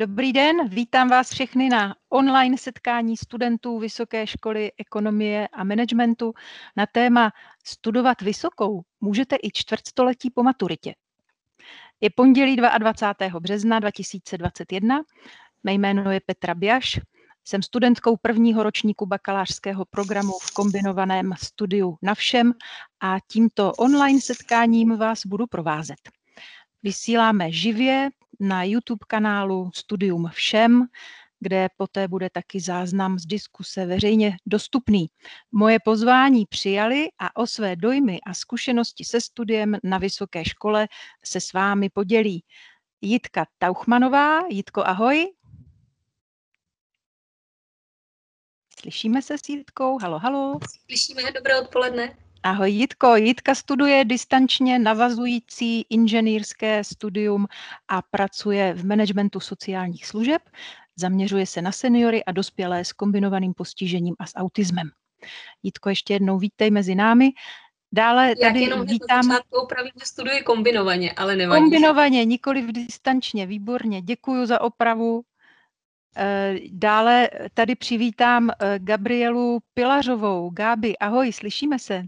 Dobrý den, vítám vás všechny na online setkání studentů Vysoké školy ekonomie a managementu na téma Studovat vysokou můžete i čtvrtstoletí po maturitě. Je pondělí 22. března 2021. Mé jméno je Petra Biaš. Jsem studentkou prvního ročníku bakalářského programu v kombinovaném studiu na všem a tímto online setkáním vás budu provázet. Vysíláme živě na YouTube kanálu Studium všem, kde poté bude taky záznam z diskuse veřejně dostupný. Moje pozvání přijali a o své dojmy a zkušenosti se studiem na vysoké škole se s vámi podělí Jitka Tauchmanová. Jitko, ahoj. Slyšíme se s Jitkou? Halo, halo. Slyšíme, dobré odpoledne. Ahoj Jitko. Jitka studuje distančně navazující inženýrské studium a pracuje v managementu sociálních služeb. Zaměřuje se na seniory a dospělé s kombinovaným postižením a s autismem. Jitko, ještě jednou vítej mezi námi. Dále tady Já jenom vítám... Já opravím, že studuji kombinovaně, ale nevadí. Kombinovaně, nikoli v distančně, výborně. Děkuji za opravu. Eh, dále tady přivítám eh, Gabrielu Pilařovou. Gáby, ahoj, slyšíme se?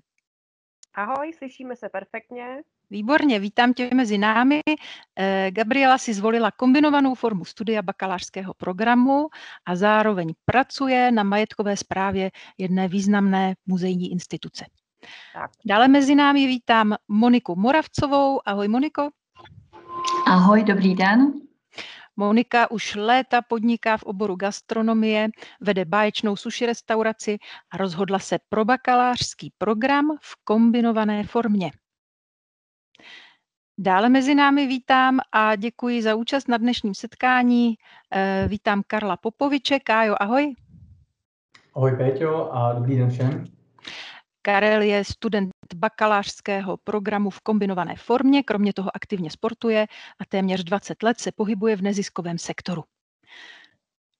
Ahoj, slyšíme se perfektně. Výborně, vítám tě mezi námi. Eh, Gabriela si zvolila kombinovanou formu studia bakalářského programu a zároveň pracuje na majetkové správě jedné významné muzejní instituce. Tak. Dále mezi námi vítám Moniku Moravcovou. Ahoj Moniko. Ahoj, dobrý den. Monika už léta podniká v oboru gastronomie, vede báječnou suši restauraci a rozhodla se pro bakalářský program v kombinované formě. Dále mezi námi vítám a děkuji za účast na dnešním setkání. Eh, vítám Karla Popoviče. Kájo, ahoj. Ahoj Péťo a dobrý den všem. Karel je student bakalářského programu v kombinované formě, kromě toho aktivně sportuje a téměř 20 let se pohybuje v neziskovém sektoru.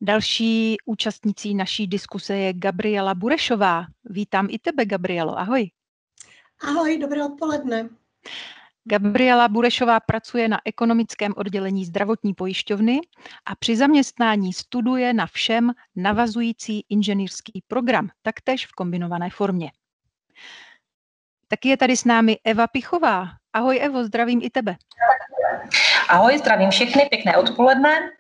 Další účastnicí naší diskuse je Gabriela Burešová. Vítám i tebe, Gabrielo. Ahoj. Ahoj, dobré odpoledne. Gabriela Burešová pracuje na ekonomickém oddělení zdravotní pojišťovny a při zaměstnání studuje na všem navazující inženýrský program, taktéž v kombinované formě. Taky je tady s námi Eva Pichová. Ahoj Evo, zdravím i tebe. Ahoj, zdravím všechny, pěkné odpoledne.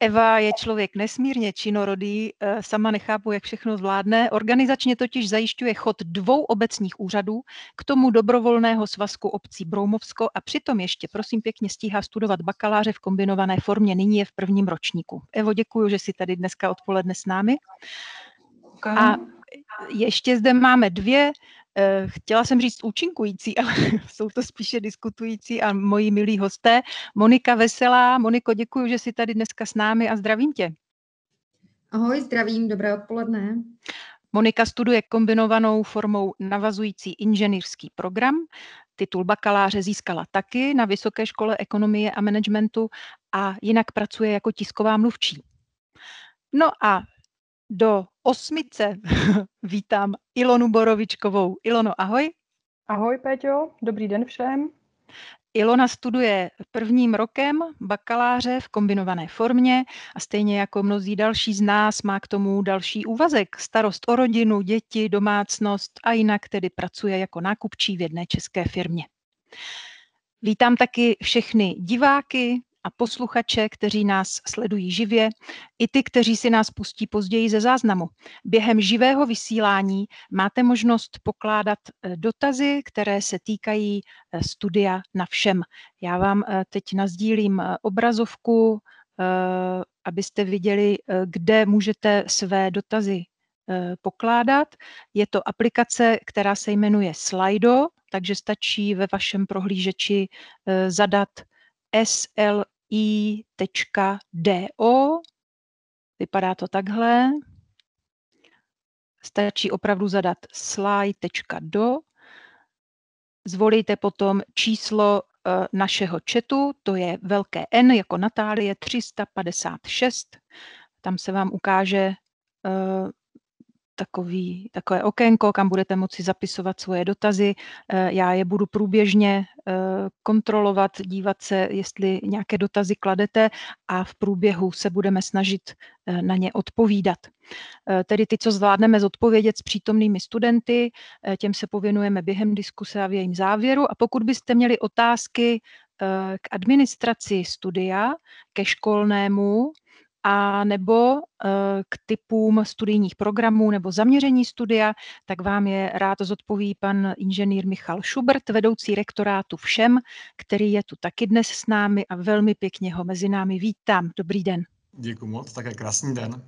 Eva je člověk nesmírně činorodý, eh, sama nechápu, jak všechno zvládne. Organizačně totiž zajišťuje chod dvou obecních úřadů, k tomu dobrovolného svazku obcí Broumovsko a přitom ještě, prosím pěkně, stíhá studovat bakaláře v kombinované formě. Nyní je v prvním ročníku. Evo, děkuji, že jsi tady dneska odpoledne s námi. A ještě zde máme dvě Eh, chtěla jsem říct účinkující, ale jsou to spíše diskutující a moji milí hosté. Monika Veselá. Moniko, děkuji, že jsi tady dneska s námi a zdravím tě. Ahoj, zdravím, dobré odpoledne. Monika studuje kombinovanou formou navazující inženýrský program. Titul bakaláře získala taky na Vysoké škole ekonomie a managementu a jinak pracuje jako tisková mluvčí. No a do osmice vítám Ilonu Borovičkovou. Ilono, ahoj. Ahoj, Péťo, dobrý den všem. Ilona studuje prvním rokem bakaláře v kombinované formě a stejně jako mnozí další z nás má k tomu další úvazek, starost o rodinu, děti, domácnost a jinak tedy pracuje jako nákupčí v jedné české firmě. Vítám taky všechny diváky, a posluchače, kteří nás sledují živě, i ty, kteří si nás pustí později ze záznamu. Během živého vysílání máte možnost pokládat eh, dotazy, které se týkají eh, studia na všem. Já vám eh, teď nazdílím obrazovku, abyste viděli, kde můžete své dotazy pokládat. Je to aplikace, která se jmenuje Slido, takže stačí ve vašem prohlížeči zadat SL i.do. Vypadá to takhle. Stačí opravdu zadat slide.do. Zvolíte potom číslo eh, našeho chatu, to je velké N jako Natálie 356. Tam se vám ukáže eh, takový, takové okénko, kam budete moci zapisovat svoje dotazy. Eh, já je budu průběžně eh, kontrolovat, dívat se, jestli nějaké dotazy kladete a v průběhu se budeme snažit eh, na ně odpovídat. Tedy ty, co zvládneme zodpovědět s přítomnými studenty, těm se pověnujeme během diskuse a v jejím závěru. A pokud byste měli otázky k administraci studia, ke školnému, a nebo eh, k typům studijních programů nebo zaměření studia, tak vám je rád zodpoví pan inženýr Michal Schubert, vedoucí rektorátu všem, který je tu taky dnes s námi a velmi pěkně ho mezi námi vítám. Dobrý den. Děkuji moc, také krásný den.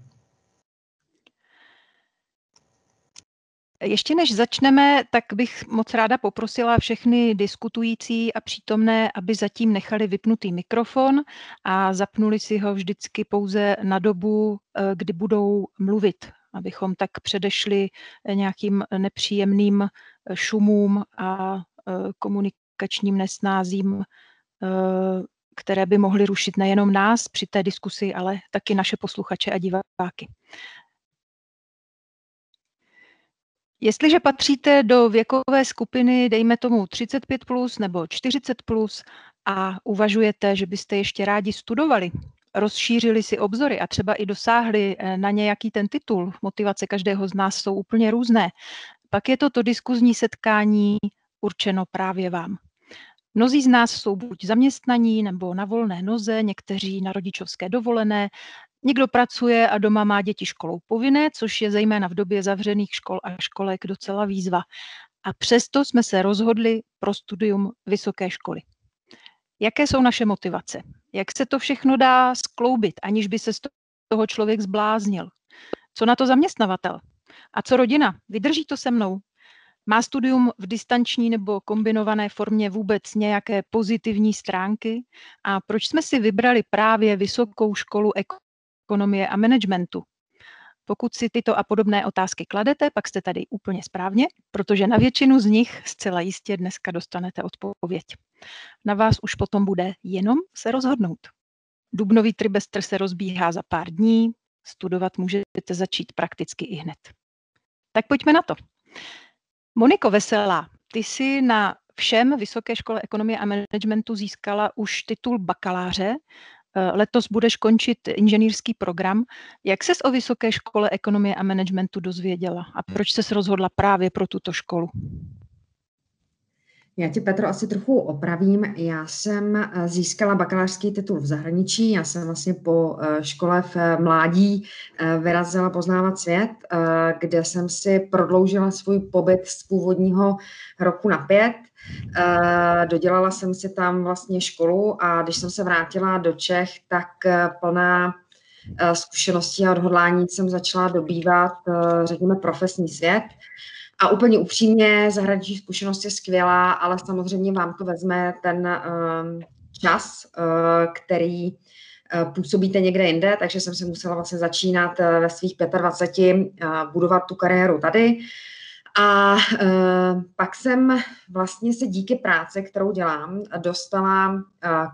Ještě než začneme, tak bych moc ráda poprosila všechny diskutující a přítomné, aby zatím nechali vypnutý mikrofon a zapnuli si ho vždycky pouze na dobu, eh, kdy budou mluvit, abychom tak předešli nějakým nepříjemným eh, šumům a eh, komunikačním nesnázím, které by mohly rušit nejenom nás při té diskusi, ale taky naše posluchače a diváky. Jestliže patříte do věkové skupiny, dejme tomu 35 plus nebo 40 plus a uvažujete, že byste ještě rádi studovali, rozšířili si obzory a třeba i dosáhli eh, na nějaký ten titul, motivace každého z nás jsou úplně různé, pak je to to diskuzní setkání určeno právě vám. Mnozí z nás jsou buď zaměstnaní nebo na volné noze, někteří na rodičovské dovolené, Někdo pracuje a doma má děti školou povinné, což je zejména v době zavřených škol a školek docela výzva. A přesto jsme se rozhodli pro studium vysoké školy. Jaké jsou naše motivace? Jak se to všechno dá skloubit, aniž by se z toho člověk zbláznil? Co na to zaměstnavatel? A co rodina? Vydrží to se mnou? Má studium v distanční nebo kombinované formě vůbec nějaké pozitivní stránky? A proč jsme si vybrali právě vysokou školu ekonomie a managementu. Pokud si tyto a podobné otázky kladete, pak jste tady úplně správně, protože na většinu z nich zcela jistě dneska dostanete odpověď. Na vás už potom bude jenom se rozhodnout. Dubnový tribestr se rozbíhá za pár dní, studovat můžete začít prakticky i hned. Tak pojďme na to. Moniko Veselá, ty jsi na všem Vysoké škole ekonomie a managementu získala už titul bakaláře letos budeš končit inženýrský program. Jak ses o Vysoké škole ekonomie a managementu dozvěděla a hmm. proč ses rozhodla právě pro tuto školu? Já tě, Petro, asi trochu opravím. Já jsem eh, získala bakalářský titul v zahraničí. Já jsem vlastně po eh, škole v mládí vyrazila poznávat svět, kde jsem si prodloužila svůj pobyt z původního roku na pět. Eh, dodělala jsem si tam vlastně školu a když jsem se vrátila do Čech, tak eh, plná eh, zkušeností a odhodlání jsem začala dobývat, řekněme, profesní svět. A úplně upřímně, zahraniční zkušenost je skvělá, ale samozřejmě vám to vezme ten čas, který působíte někde jinde, takže jsem se musela vlastně začínat ve svých 25 budovat tu kariéru tady. A uh, pak jsem vlastně se díky práci, kterou dělám, dostala uh,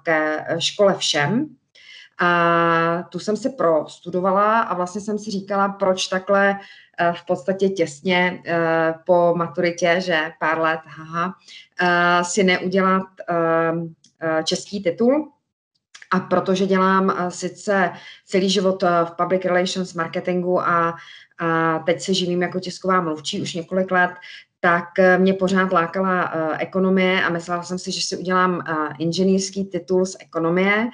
ke škole všem. A tu jsem si prostudovala a vlastně jsem si říkala, proč takhle uh, v podstatě těsně po maturitě, že pár let, haha, si neudělat český titul, a protože dělám sice celý život v public relations marketingu a a teď se živím jako tisková mluvčí už několik let, tak eh, mě pořád lákala uh, ekonomie a myslela jsem si, že si udělám uh, inženýrský titul z ekonomie.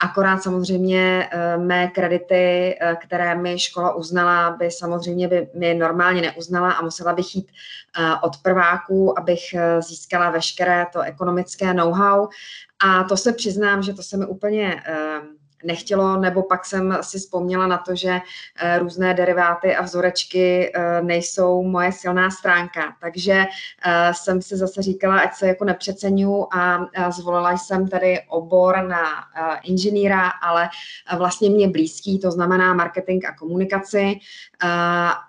Akorát samozřejmě uh, mé kredity, uh, které mi škola uznala, by samozřejmě by mi normálně neuznala a musela bych jít uh, od prváků, abych uh, získala veškeré to ekonomické know-how. A to se přiznám, že to se mi úplně uh, nechtělo, nebo pak jsem si vzpomněla na to, že eh, různé deriváty a vzorečky eh, nejsou moje silná stránka. Takže eh, jsem si zase říkala, ať se jako nepřeceňu a zvolila jsem tady obor na inženýra, ale vlastně mě blízký, to znamená marketing a komunikaci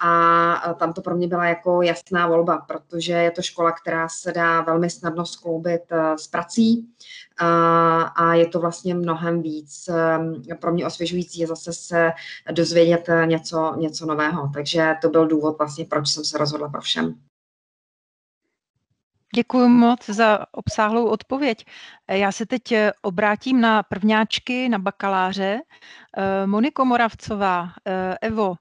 a tam to pro mě byla jako jasná volba, protože je to škola, která se dá velmi snadno skloubit s prací a je to vlastně mnohem víc pro mě osvěžující je zase se dozvědět něco, něco nového. Takže to byl důvod vlastně, proč jsem se rozhodla pro všem. Děkuji moc za obsáhlou odpověď. Já se teď eh, obrátím na prvňáčky, na bakaláře. Eh, Moniko Moravcová, eh, Evo,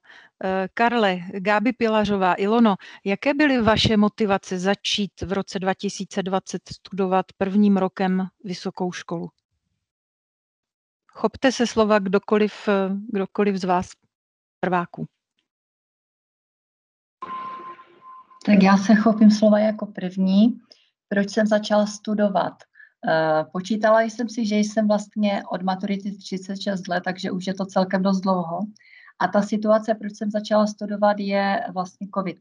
Karle, Gáby Pilařová, Ilono, jaké byly vaše motivace začít v roce 2020 studovat prvním rokem vysokou školu? Chopte se slova kdokoliv, kdokoliv z vás prváků. Tak já se chopím slova jako první. Proč jsem začala studovat? Eh, počítala jsem si, že jsem vlastně od maturity 36 let, takže už je to celkem dost dlouho. A ta situace, proč jsem začala studovat, je vlastně COVID.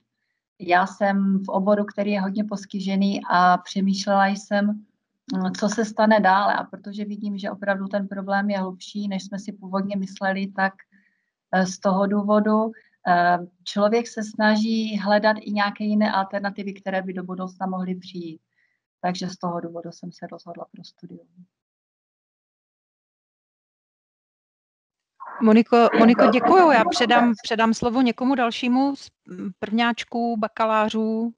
Já jsem v oboru, který je hodně poskyžený a přemýšlela jsem, mm, co se stane dále. A protože vidím, že opravdu ten problém je hlubší, než jsme si původně mysleli, tak eh, z toho důvodu Ehm, člověk se snaží hledat i nějaké jiné alternativy, které by do budoucna mohly přijít. Takže z toho důvodu jsem se rozhodla pro studium. Moniko, Moniko děkuji. Já předám, předám slovo někomu dalšímu z prvňáčků, bakalářů.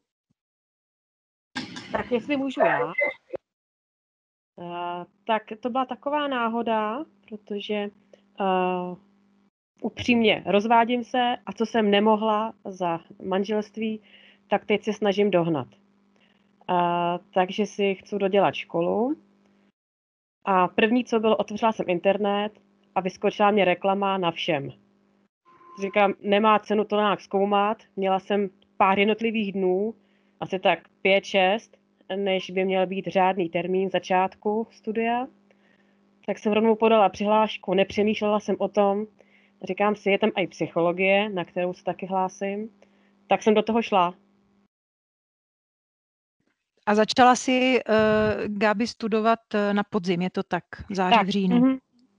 Tak jestli můžu já. Uh, tak to byla taková náhoda, protože uh, upřímně rozvádím se a co jsem nemohla za manželství, tak teď se snažím dohnat. A, takže si chci dodělat školu. A první, co bylo, otevřela jsem internet a vyskočila mě reklama na všem. Říkám, nemá cenu to nějak zkoumat. Měla jsem pár jednotlivých dnů, asi tak pět, šest, než by měl být řádný termín začátku studia. Tak jsem rovnou podala přihlášku, nepřemýšlela jsem o tom, Říkám si, je tam i psychologie, na kterou se taky hlásím. Tak jsem do toho šla. A začala si, uh, Gabi, studovat uh, na podzim, je to tak, v září, tak, v říjnu? Mm-hmm,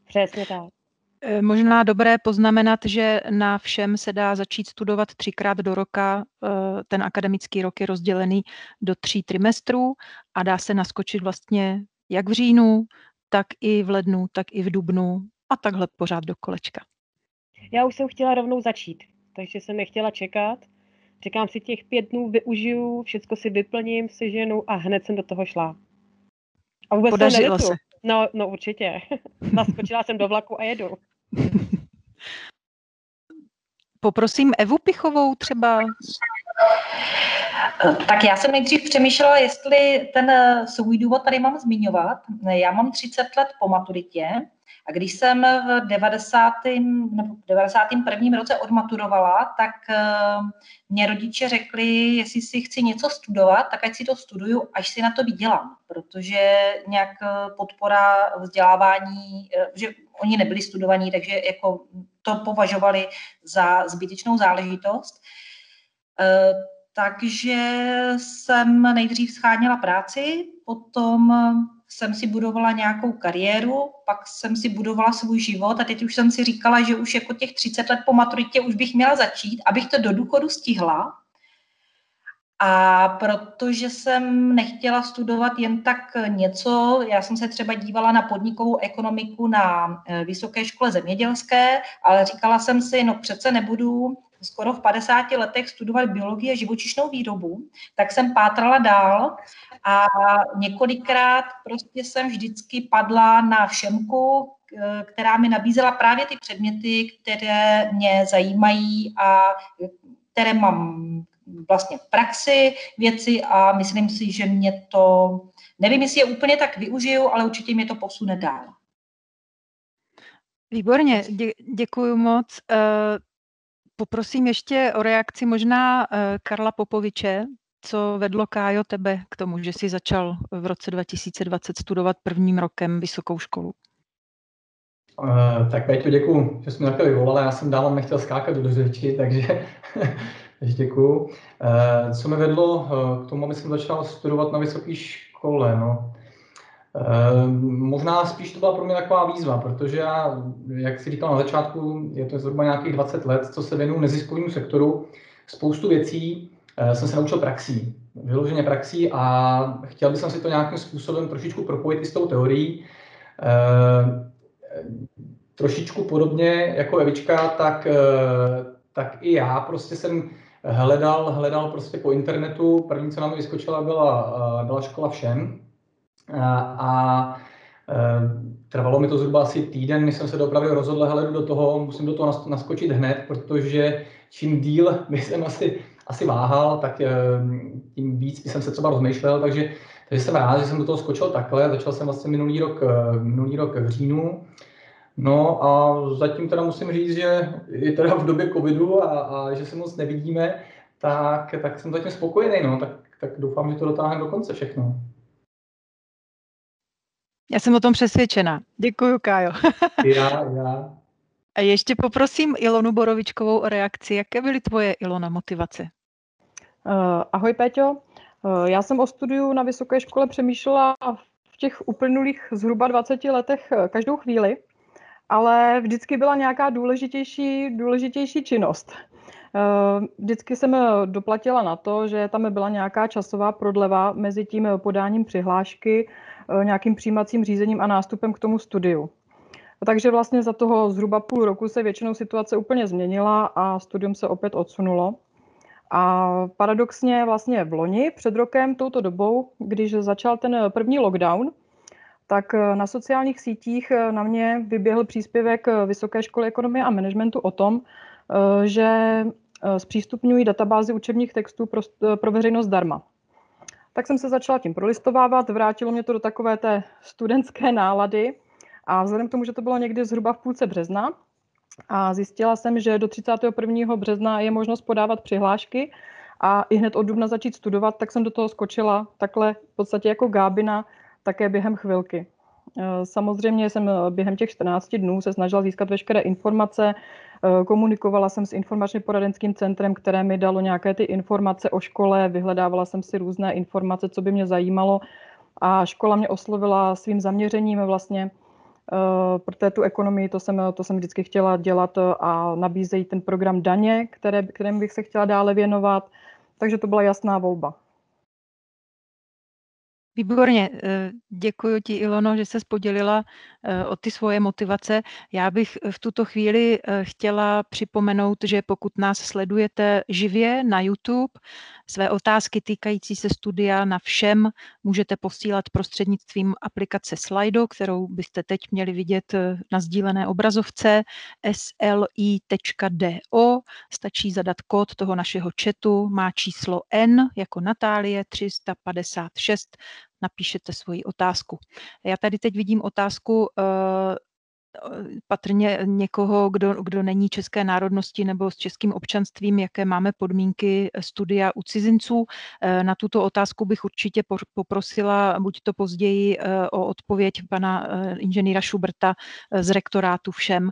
přesně tak. Uh, možná dobré poznamenat, že na všem se dá začít studovat třikrát do roka. Uh, ten akademický rok je rozdělený do tří trimestrů a dá se naskočit vlastně jak v říjnu, tak i v lednu, tak i v dubnu a takhle pořád do kolečka. Já už jsem chtěla rovnou začít, takže jsem nechtěla čekat. Říkám si, těch pět dnů využiju, všechno si vyplním, seženu a hned jsem do toho šla. A vůbec Podařilo se. No, no určitě. Naskočila jsem do vlaku a jedu. Poprosím Evu Pichovou třeba. Tak já jsem nejdřív přemýšlela, jestli ten svůj důvod tady mám zmiňovat. Já mám 30 let po maturitě a když jsem v 90. nebo 91. roce odmaturovala, tak eh, mě rodiče řekli, jestli si chci něco studovat, tak ať si to studuju, až si na to vydělám, protože nějak eh, podpora vzdělávání, eh, že oni nebyli studovaní, takže jako to považovali za zbytečnou záležitost. Takže jsem nejdřív scháněla práci, potom jsem si budovala nějakou kariéru, pak jsem si budovala svůj život a teď už jsem si říkala, že už jako těch 30 let po maturitě už bych měla začít, abych to do důchodu stihla. A protože jsem nechtěla studovat jen tak něco, já jsem se třeba dívala na podnikovou ekonomiku na eh, Vysoké škole zemědělské, ale říkala jsem si, no přece nebudu skoro v 50 letech studovat biologii a živočišnou výrobu, tak jsem pátrala dál a několikrát prostě jsem vždycky padla na všemku, která mi nabízela právě ty předměty, které mě zajímají a které mám vlastně v praxi věci a myslím si, že mě to, nevím, jestli je úplně tak využiju, ale určitě mě to posune dál. Výborně, dě, děkuji moc. Poprosím ještě o reakci možná uh, Karla Popoviče, co vedlo Kájo tebe k tomu, že jsi začal v roce 2020 studovat prvním rokem vysokou školu? Uh, tak Peťo, děkuji, že jsi mě takhle vyvolala. Já jsem dávno nechtěl skákat do řeči, takže, děkuji. Uh, co mě vedlo k tomu, aby jsem začal studovat na vysoké škole? No? Uh, možná spíš to byla pro mě taková výzva, protože já, jak si říkal na začátku, je to zhruba nějakých 20 let, co se věnuju neziskovému sektoru. Spoustu věcí uh, jsem se naučil praxí, vyloženě praxí a chtěl bych si to nějakým způsobem trošičku propojit i s tou teorií. Uh, trošičku podobně jako Evička, tak, tak i já prostě jsem hledal, hledal prostě po internetu. První, co nám vyskočila, byla, byla škola všem. A, a trvalo mi to zhruba asi týden, než jsem se opravdu rozhodl, hele, do toho, musím do toho naskočit hned, protože čím díl by jsem asi, asi váhal, tak tím víc by jsem se třeba rozmýšlel, takže, takže jsem rád, že jsem do toho skočil takhle. Začal jsem vlastně minulý rok, minulý rok v říjnu. No a zatím teda musím říct, že i teda v době covidu a, a že se moc nevidíme, tak, tak jsem zatím spokojený, no, tak, tak doufám, že to dotáhne do konce všechno. Já jsem o tom přesvědčena. Děkuji, Kájo. já, já. A ještě poprosím Ilonu Borovičkovou o reakci. Jaké byly tvoje, Ilona, motivace? Uh, ahoj, Péťo. Uh, já jsem o studiu na vysoké škole přemýšlela v těch uplynulých zhruba 20 letech každou chvíli ale vždycky byla nějaká důležitější, důležitější činnost. Eh, vždycky jsem doplatila na to, že tam byla nějaká časová prodleva mezi tím podáním přihlášky, eh, nějakým přijímacím řízením a nástupem k tomu studiu. Takže vlastně za toho zhruba půl roku se většinou situace úplně změnila a studium se opět odsunulo. A paradoxně vlastně v loni, před rokem, touto dobou, když začal ten první lockdown, tak na sociálních sítích na mě vyběhl příspěvek Vysoké školy ekonomie a managementu o tom, že zpřístupňují databázy učebních textů pro, pro veřejnost zdarma. Tak jsem se začala tím prolistovávat, vrátilo mě to do takové té studentské nálady a vzhledem k tomu, že to bylo někdy zhruba v půlce března a zjistila jsem, že do 31. března je možnost podávat přihlášky a i hned od dubna začít studovat, tak jsem do toho skočila takhle v podstatě jako gábina také během chvilky. Eh, samozřejmě jsem během těch 14 dnů se snažila získat veškeré informace, komunikovala jsem s informačně poradenským centrem, které mi dalo nějaké ty informace o škole, vyhledávala jsem si různé informace, co by mě zajímalo a škola mě oslovila svým zaměřením vlastně pro tu ekonomii, to jsem, to jsem vždycky chtěla dělat a nabízejí ten program daně, které, kterým bych se chtěla dále věnovat, takže to byla jasná volba. Výborně, eh, děkuji ti, Ilono, že se podělila eh, o ty svoje motivace. Já bych v tuto chvíli eh, chtěla připomenout, že pokud nás sledujete živě na YouTube, své otázky týkající se studia na všem můžete posílat prostřednictvím aplikace Slido, kterou byste teď měli vidět na sdílené obrazovce sli.do. Stačí zadat kód toho našeho chatu, má číslo N jako Natálie 356 napíšete svoji otázku. Já tady teď vidím otázku eh, patrně někoho, kdo, kdo není české národnosti nebo s českým občanstvím, jaké máme podmínky studia u cizinců. Eh, na tuto otázku bych určitě poprosila buď to později eh, o odpověď pana eh, inženýra Schuberta z rektorátu všem,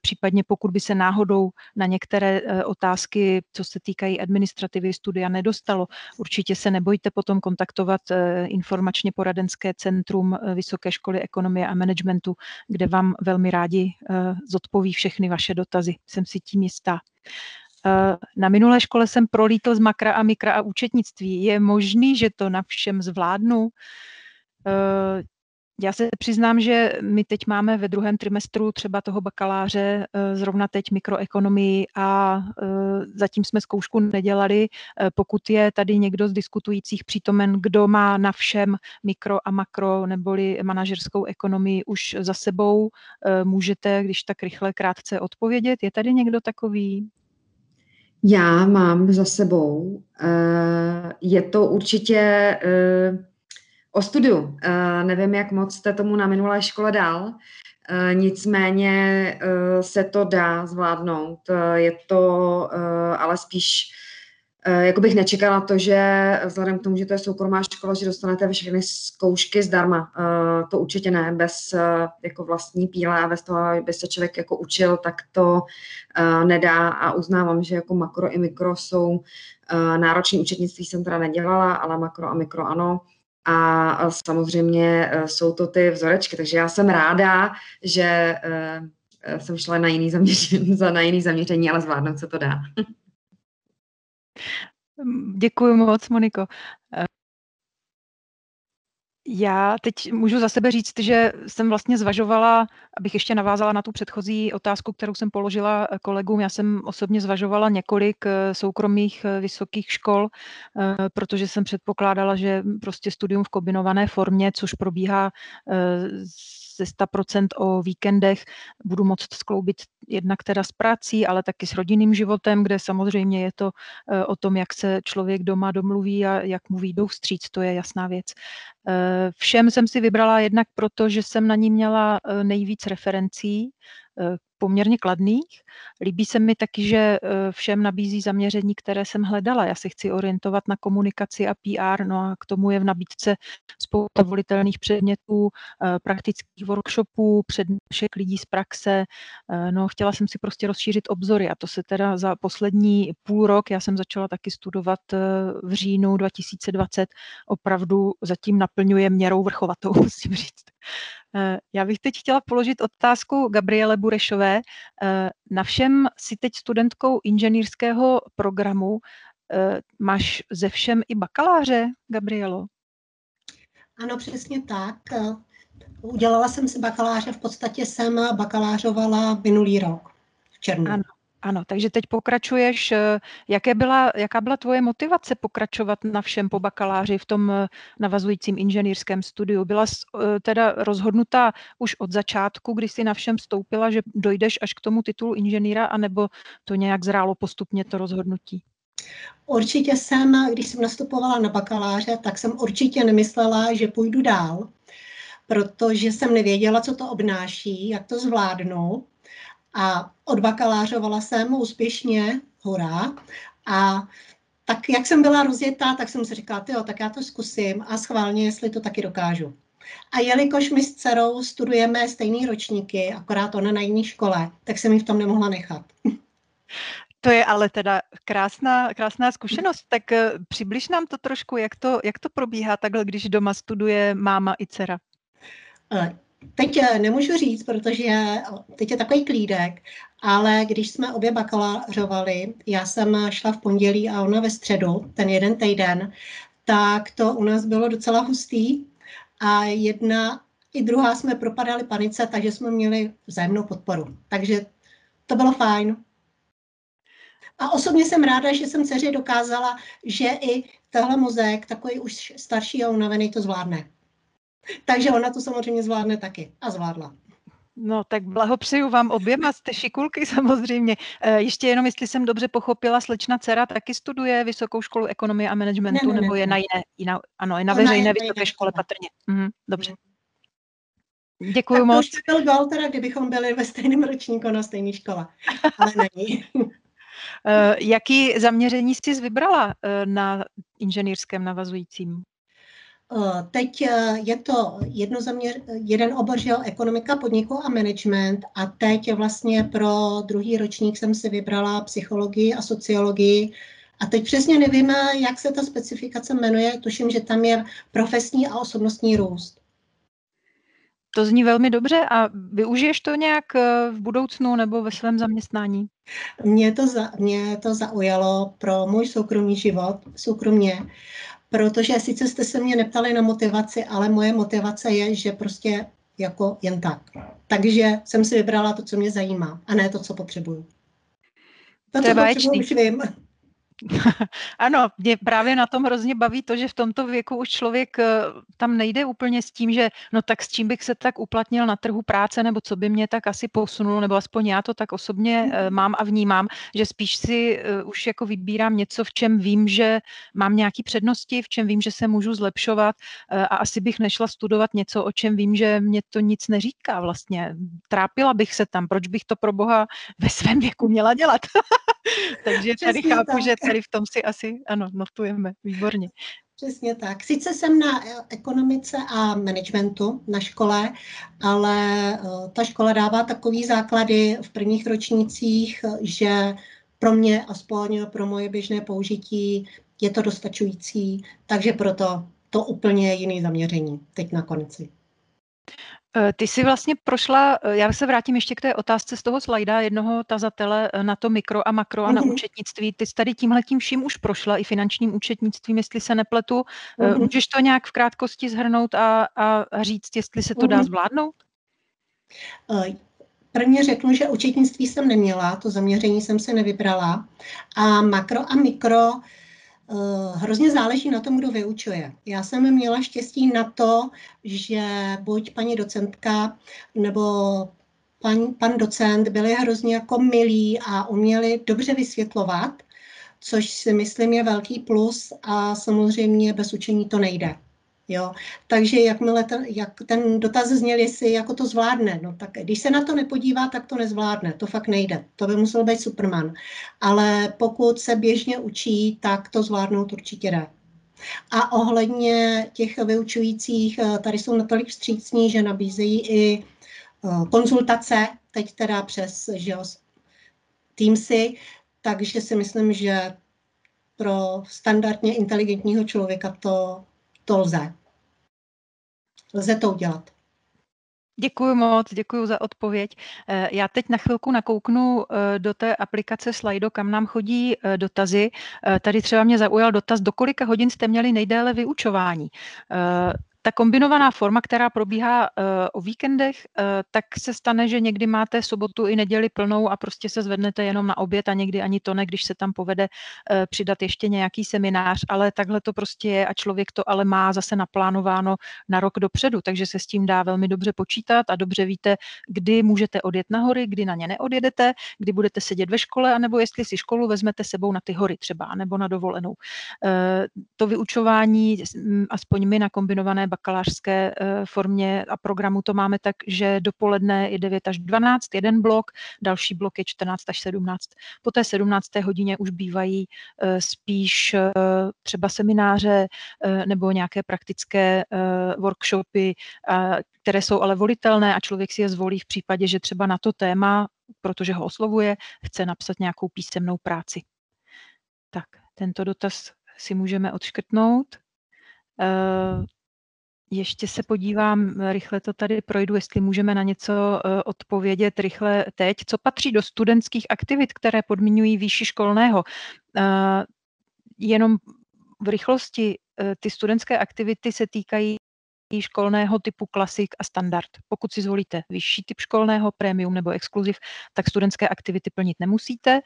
případně pokud by se náhodou na některé otázky, co se týkají administrativy studia, nedostalo, určitě se nebojte potom kontaktovat informačně poradenské centrum Vysoké školy ekonomie a managementu, kde vám velmi rádi eh, zodpoví všechny vaše dotazy. Jsem si tím jistá. Eh, na minulé škole jsem prolítl z makra a mikra a účetnictví. Je možný, že to na všem zvládnu? Já se přiznám, že my teď máme ve druhém trimestru třeba toho bakaláře eh, zrovna teď mikroekonomii a eh, zatím jsme zkoušku nedělali. Eh, pokud je tady někdo z diskutujících přítomen, kdo má na všem mikro a makro neboli manažerskou ekonomii už za sebou, můžete, když tak rychle krátce odpovědět. Je tady někdo takový? Já mám za sebou. Je to určitě O studiu. Uh, nevím, jak moc jste tomu na minulé škole dál, uh, nicméně uh, se to dá zvládnout. Je to ale spíš jako bych nečekala to, že vzhledem k tomu, že to je soukromá škola, že dostanete všechny zkoušky zdarma. To určitě ne, bez jako vlastní píle a bez toho, aby se člověk jako učil, tak to nedá a uznávám, že jako makro i mikro jsou náročný účetnictví jsem teda nedělala, ale makro a mikro ano a samozřejmě e, jsou to ty vzorečky, takže já jsem ráda, že e, e, jsem šla na jiný zaměření, na jiný zaměření, ale zvládnout se to dá. Děkuji moc, Moniko. Já teď můžu za sebe říct, že jsem vlastně zvažovala, abych ještě navázala na tu předchozí otázku, kterou jsem položila eh, kolegům. Já jsem osobně zvažovala několik eh, soukromých eh, vysokých škol, protože jsem předpokládala, že prostě studium v kombinované formě, což probíhá ze 100% o víkendech, budu moct skloubit jednak teda s prací, ale taky s rodinným životem, kde samozřejmě je to o tom, jak se člověk doma domluví a jak mu výjdou vstříc, to je jasná věc. Eh, všem jsem si vybrala jednak proto, že jsem na ní měla eh, nejvíc referencí, eh, poměrně kladných. Líbí se mi taky, že eh, všem nabízí zaměření, které jsem hledala. Já se chci orientovat na komunikaci a PR, no a k tomu je v nabídce spousta volitelných předmětů, eh, praktických workshopů, přednášek lidí z praxe. Eh, no, chtěla jsem si prostě rozšířit obzory a to se teda za poslední půl rok, já jsem začala taky studovat v říjnu 2020, opravdu zatím naplňuje měrou vrchovatou, musím říct. Eh, já bych teď chtěla položit otázku Gabriele Burešové. Eh, na všem si teď studentkou inženýrského programu. Eh, máš ze všem i bakaláře, Gabrielo? Ano, přesně tak. Udělala jsem si bakaláře, v podstatě jsem bakalářovala minulý rok v červnu. Ano. Ano, takže teď pokračuješ. Eh, jaké byla, jaká byla tvoje motivace pokračovat na všem po bakaláři v tom eh, navazujícím inženýrském studiu? Byla jsi eh, teda rozhodnutá už od začátku, kdy jsi na všem vstoupila, že dojdeš až k tomu titulu inženýra, anebo to nějak zrálo postupně to rozhodnutí? Určitě jsem, když jsem nastupovala na bakaláře, tak jsem určitě nemyslela, že půjdu dál, protože jsem nevěděla, co to obnáší, jak to zvládnu a odbakalářovala jsem úspěšně, hurá. A tak jak jsem byla rozjetá, tak jsem si říkala, jo, tak já to zkusím a schválně, jestli to taky dokážu. A jelikož my s dcerou studujeme stejný ročníky, akorát ona na jiné škole, tak jsem ji v tom nemohla nechat. To je ale teda krásná, krásná zkušenost. Tak eh, přibliž nám to trošku, jak to, jak to probíhá takhle, když doma studuje máma i dcera. Teď eh, nemůžu říct, protože teď je takový klídek, ale když jsme obě bakalářovali, já jsem šla v pondělí a ona ve středu, ten jeden týden, tak to u nás bylo docela hustý a jedna i druhá jsme propadali panice, takže jsme měli vzájemnou podporu. Takže to bylo fajn. A osobně jsem ráda, že jsem dceři dokázala, že i tohle mozek, takový už starší a unavený, to zvládne. Takže ona to samozřejmě zvládne taky. A zvládla. No tak blahopřeju vám oběma, jste šikulky samozřejmě. E, ještě jenom, jestli jsem dobře pochopila, slečna dcera taky studuje Vysokou školu ekonomie a managementu, ne, ne, nebo je na jiné, jiná, ano, je na veřejné vysoké škole patrně. Mhm, dobře. Mhm. Děkuji tak moc. To byl gol, teda, kdybychom byli ve stejném ročníku na stejné škole, ale není. E, jaký zaměření jsi vybrala e, na inženýrském navazujícím? Eh, teď eh, je to jedno zaměř, jeden obor, že jo, ekonomika podniku a management a teď vlastně pro druhý ročník jsem si vybrala psychologii a sociologii a teď přesně nevím, jak se ta specifikace jmenuje, tuším, že tam je profesní a osobnostní růst. To zní velmi dobře a využiješ to nějak eh, v budoucnu nebo ve svém zaměstnání? Mě to, za, mě to zaujalo pro můj soukromý život, soukromně protože sice jste se mě neptali na motivaci, ale moje motivace je, že prostě jako jen tak. Takže jsem si vybrala to, co mě zajímá, a ne to, co potřebuju. To, to co potřebuju, už vím. ano, mě právě na tom hrozně baví to, že v tomto věku už člověk eh, tam nejde úplně s tím, že no tak s čím bych se tak uplatnil na trhu práce, nebo co by mě tak asi posunulo, nebo aspoň já to tak osobně eh, mhm. mám a vnímám, že spíš si eh, už jako vybírám něco, v čem vím, že mám nějaké přednosti, v čem vím, že se můžu zlepšovat a asi bych nešla studovat něco, o čem vím, že mě to nic neříká vlastně. Trápila bych se tam, proč bych to pro boha ve svém věku měla dělat. Takže tady chápu, tak. že tady v tom si asi, ano, notujeme, výborně. Přesně tak. Sice jsem na eh, ekonomice a managementu na škole, ale eh, ta škola dává takový základy v prvních ročnících, že pro mě, aspoň pro moje běžné použití, je to dostačující, takže proto to úplně jiný zaměření teď na konci. Eh, ty jsi vlastně prošla, eh, já se vrátím ještě k té otázce z toho slajda jednoho tazatele eh, na to mikro a makro a na Mhm. účetnictví. Ty jsi tady tímhletím vším už prošla, i finančním účetnictvím, jestli se nepletu. Mhm. Můžeš to nějak v krátkosti zhrnout a, a říct, jestli se to dá Mhm. zvládnout? Prvně řeknu, že účetnictví jsem neměla, to zaměření jsem se nevybrala. A makro a mikro hrozně záleží na tom, kdo vyučuje. Já jsem měla štěstí na to, že buď paní docentka nebo pan, pan docent byli hrozně jako milí a uměli dobře vysvětlovat, což si myslím je velký plus a samozřejmě bez učení to nejde. Jo, takže jakmile ten, jak ten dotaz zněl, jestli jako to zvládne, no tak když se na to nepodívá, tak to nezvládne, to fakt nejde, to by musel být Superman. Ale pokud se běžně učí, tak to zvládnout určitě jde. A ohledně těch vyučujících, eh, tady jsou natolik vstřícní, že nabízejí i eh, konzultace, teď teda přes že jo, Teamsy, takže si myslím, že pro standardně inteligentního člověka to to lze. Lze to udělat. Děkuji moc, děkuji za odpověď. Eh, Já teď na chvilku nakouknu eh, do té aplikace Slido, kam nám chodí eh, dotazy. Tady třeba mě zaujal dotaz, do kolika hodin jste měli nejdéle vyučování. Ta kombinovaná forma, která probíhá o víkendech, tak se stane, že někdy máte sobotu i neděli plnou a prostě se zvednete jenom na oběd a někdy ani to ne, když se tam povede přidat ještě nějaký seminář, ale takhle to prostě je a člověk to ale má zase naplánováno na rok dopředu, takže se s tím dá velmi dobře počítat a dobře víte, kdy můžete odjet na hory, kdy na ně neodjedete, kdy budete sedět ve škole, anebo jestli si školu vezmete sebou na ty hory třeba, nebo na dovolenou. To vyučování, aspoň my na kombinované bakalářské formě a programu to máme tak, že dopoledne je 9 až 12, jeden blok, další blok je 14 až 17. Po té 17. hodině už bývají spíš třeba semináře nebo nějaké praktické workshopy, které jsou ale volitelné a člověk si je zvolí v případě, že třeba na to téma, protože ho oslovuje, chce napsat nějakou písemnou práci. Tak, tento dotaz si můžeme odškrtnout. Ještě se podívám, rychle to tady projdu, jestli můžeme na něco odpovědět rychle teď. Co patří do studentských aktivit, které podmiňují výši školného? Jenom v rychlosti ty studentské aktivity se týkají školného typu klasik a standard. Pokud si zvolíte vyšší typ školného, premium nebo exkluziv, tak studentské aktivity plnit nemusíte.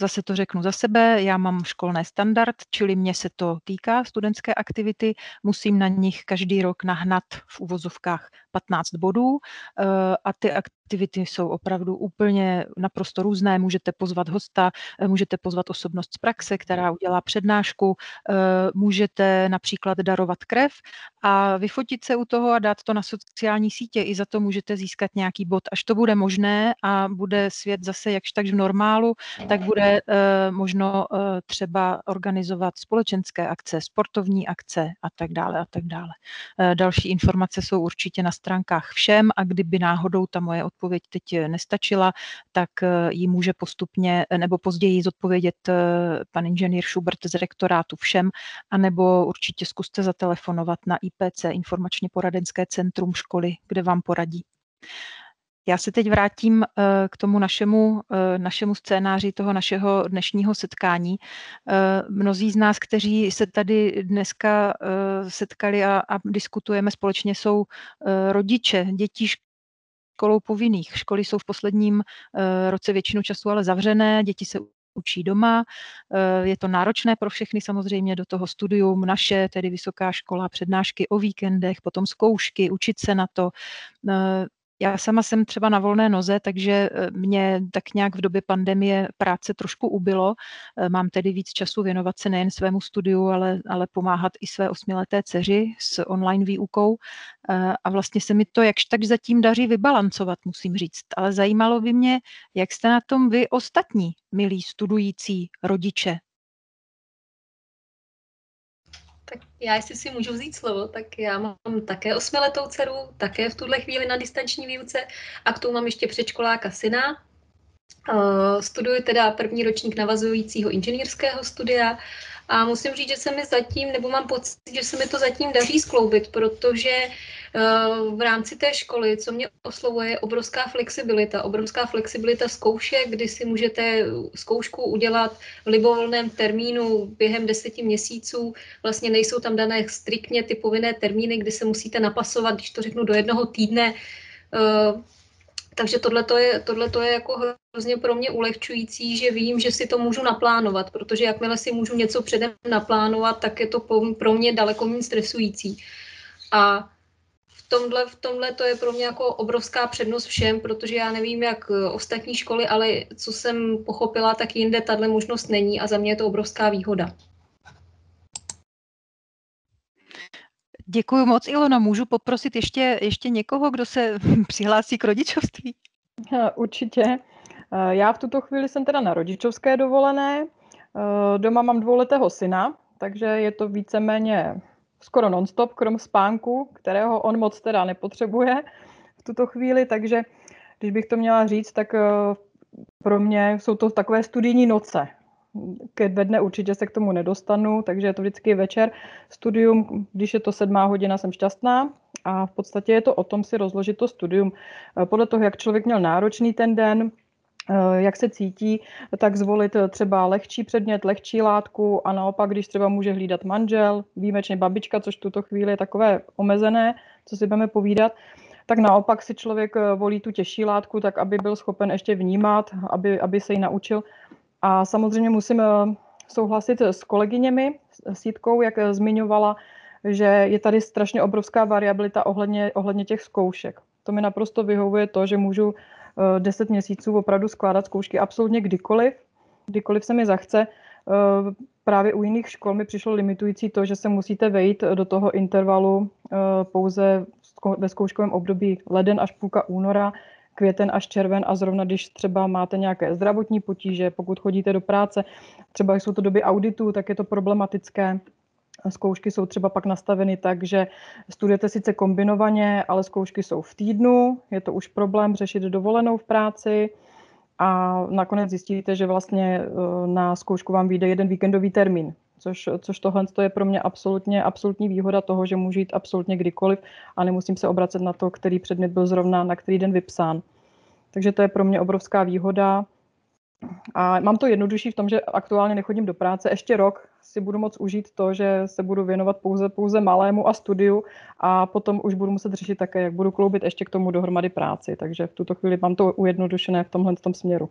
Zase to řeknu za sebe, já mám školné standard, čili mě se to týká studentské aktivity, musím na nich každý rok nahnat v uvozovkách 15 bodů a ty aktivity jsou opravdu úplně naprosto různé. Můžete pozvat hosta, můžete pozvat osobnost z praxe, která udělá přednášku, můžete například darovat krev a vyfotit se u toho a dát to na sociální sítě. I za to můžete získat nějaký bod. Až to bude možné a bude svět zase jakž tak v normálu, tak bude možno třeba organizovat společenské akce, sportovní akce a tak dále a tak dále. Další informace jsou určitě na stránkách všem a kdyby náhodou ta moje odpověď teď nestačila, tak ji může postupně nebo později zodpovědět pan inženýr Schubert z rektorátu všem, anebo určitě zkuste zatelefonovat na IPC, informačně poradenské centrum školy, kde vám poradí. Já se teď vrátím k tomu našemu, našemu scénáři toho našeho dnešního setkání. Mnozí z nás, kteří se tady dneska setkali a, a diskutujeme společně, jsou rodiče dětí školou povinných. Školy jsou v posledním roce většinu času ale zavřené, děti se učí doma. Je to náročné pro všechny samozřejmě do toho studium naše, tedy vysoká škola, přednášky o víkendech, potom zkoušky, učit se na to. Já sama jsem třeba na volné noze, takže mě tak nějak v době pandemie práce trošku ubylo. Mám tedy víc času věnovat se nejen svému studiu, ale, ale pomáhat i své osmileté dceři s online výukou. A vlastně se mi to jakž tak zatím daří vybalancovat, musím říct. Ale zajímalo by mě, jak jste na tom vy ostatní, milí studující rodiče, tak já, jestli si můžu vzít slovo, tak já mám také osmiletou dceru, také v tuhle chvíli na distanční výuce a k tomu mám ještě předškoláka syna. Uh, studuji teda první ročník navazujícího inženýrského studia A musím říct, že se mi zatím, nebo mám pocit, že se mi to zatím daří skloubit, protože eh, v rámci té školy, co mě oslovuje, je obrovská flexibilita. Obrovská flexibilita zkoušek, kdy si můžete zkoušku udělat v libovolném termínu během deseti měsíců. Vlastně nejsou tam dané striktně ty povinné termíny, kdy se musíte napasovat, když to řeknu, do jednoho týdne eh, takže tohle je, tohleto je jako hrozně pro mě ulehčující, že vím, že si to můžu naplánovat, protože jakmile si můžu něco předem naplánovat, tak je to pro mě daleko méně stresující. A v tomhle, v tomhle to je pro mě jako obrovská přednost všem, protože já nevím, jak ostatní školy, ale co jsem pochopila, tak jinde tahle možnost není a za mě je to obrovská výhoda. Děkuji moc, Ilona. Můžu poprosit ještě, ještě někoho, kdo se přihlásí k rodičovství? Určitě. Já v tuto chvíli jsem teda na rodičovské dovolené. Doma mám dvouletého syna, takže je to víceméně skoro nonstop, krom spánku, kterého on moc teda nepotřebuje v tuto chvíli, takže když bych to měla říct, tak pro mě jsou to takové studijní noce ke dne určitě se k tomu nedostanu, takže je to vždycky večer. Studium, když je to sedmá hodina, jsem šťastná a v podstatě je to o tom si rozložit to studium. Eh, podle toho, jak člověk měl náročný ten den, eh, jak se cítí, tak zvolit třeba lehčí předmět, lehčí látku a naopak, když třeba může hlídat manžel, výjimečně babička, což v tuto chvíli je takové omezené, co si budeme povídat, tak naopak si člověk eh, volí tu těžší látku, tak aby byl schopen ještě vnímat, aby, aby se ji naučil a samozřejmě musím eh, souhlasit s kolegyněmi, s Jitkou, jak eh, zmiňovala, že je tady strašně obrovská variabilita ohledně, ohledně těch zkoušek. To mi naprosto vyhovuje to, že můžu 10 eh, měsíců opravdu skládat zkoušky absolutně kdykoliv, kdykoliv se mi zachce. Právě u jiných škol mi přišlo limitující to, že se musíte vejít do toho intervalu pouze ve zkouškovém období leden až půlka února, květen až červen a zrovna když třeba máte nějaké zdravotní potíže, pokud chodíte do práce, třeba jsou to doby auditu, tak je to problematické. Zkoušky jsou třeba pak nastaveny tak, že studujete sice kombinovaně, ale zkoušky jsou v týdnu, je to už problém řešit dovolenou v práci a nakonec zjistíte, že vlastně eh, na zkoušku vám vyjde jeden víkendový termín, což, což tohle je pro mě absolutně absolutní výhoda toho, že můžu jít absolutně kdykoliv a nemusím se obracet na to, který předmět byl zrovna na který den vypsán. Takže to je pro mě obrovská výhoda. A mám to jednodušší v tom, že aktuálně nechodím do práce. Ještě rok si budu moct užít to, že se budu věnovat pouze, pouze malému a studiu a potom už budu muset řešit také, jak budu kloubit ještě k tomu dohromady práci. Takže v tuto chvíli mám to ujednodušené v tomhle tom směru.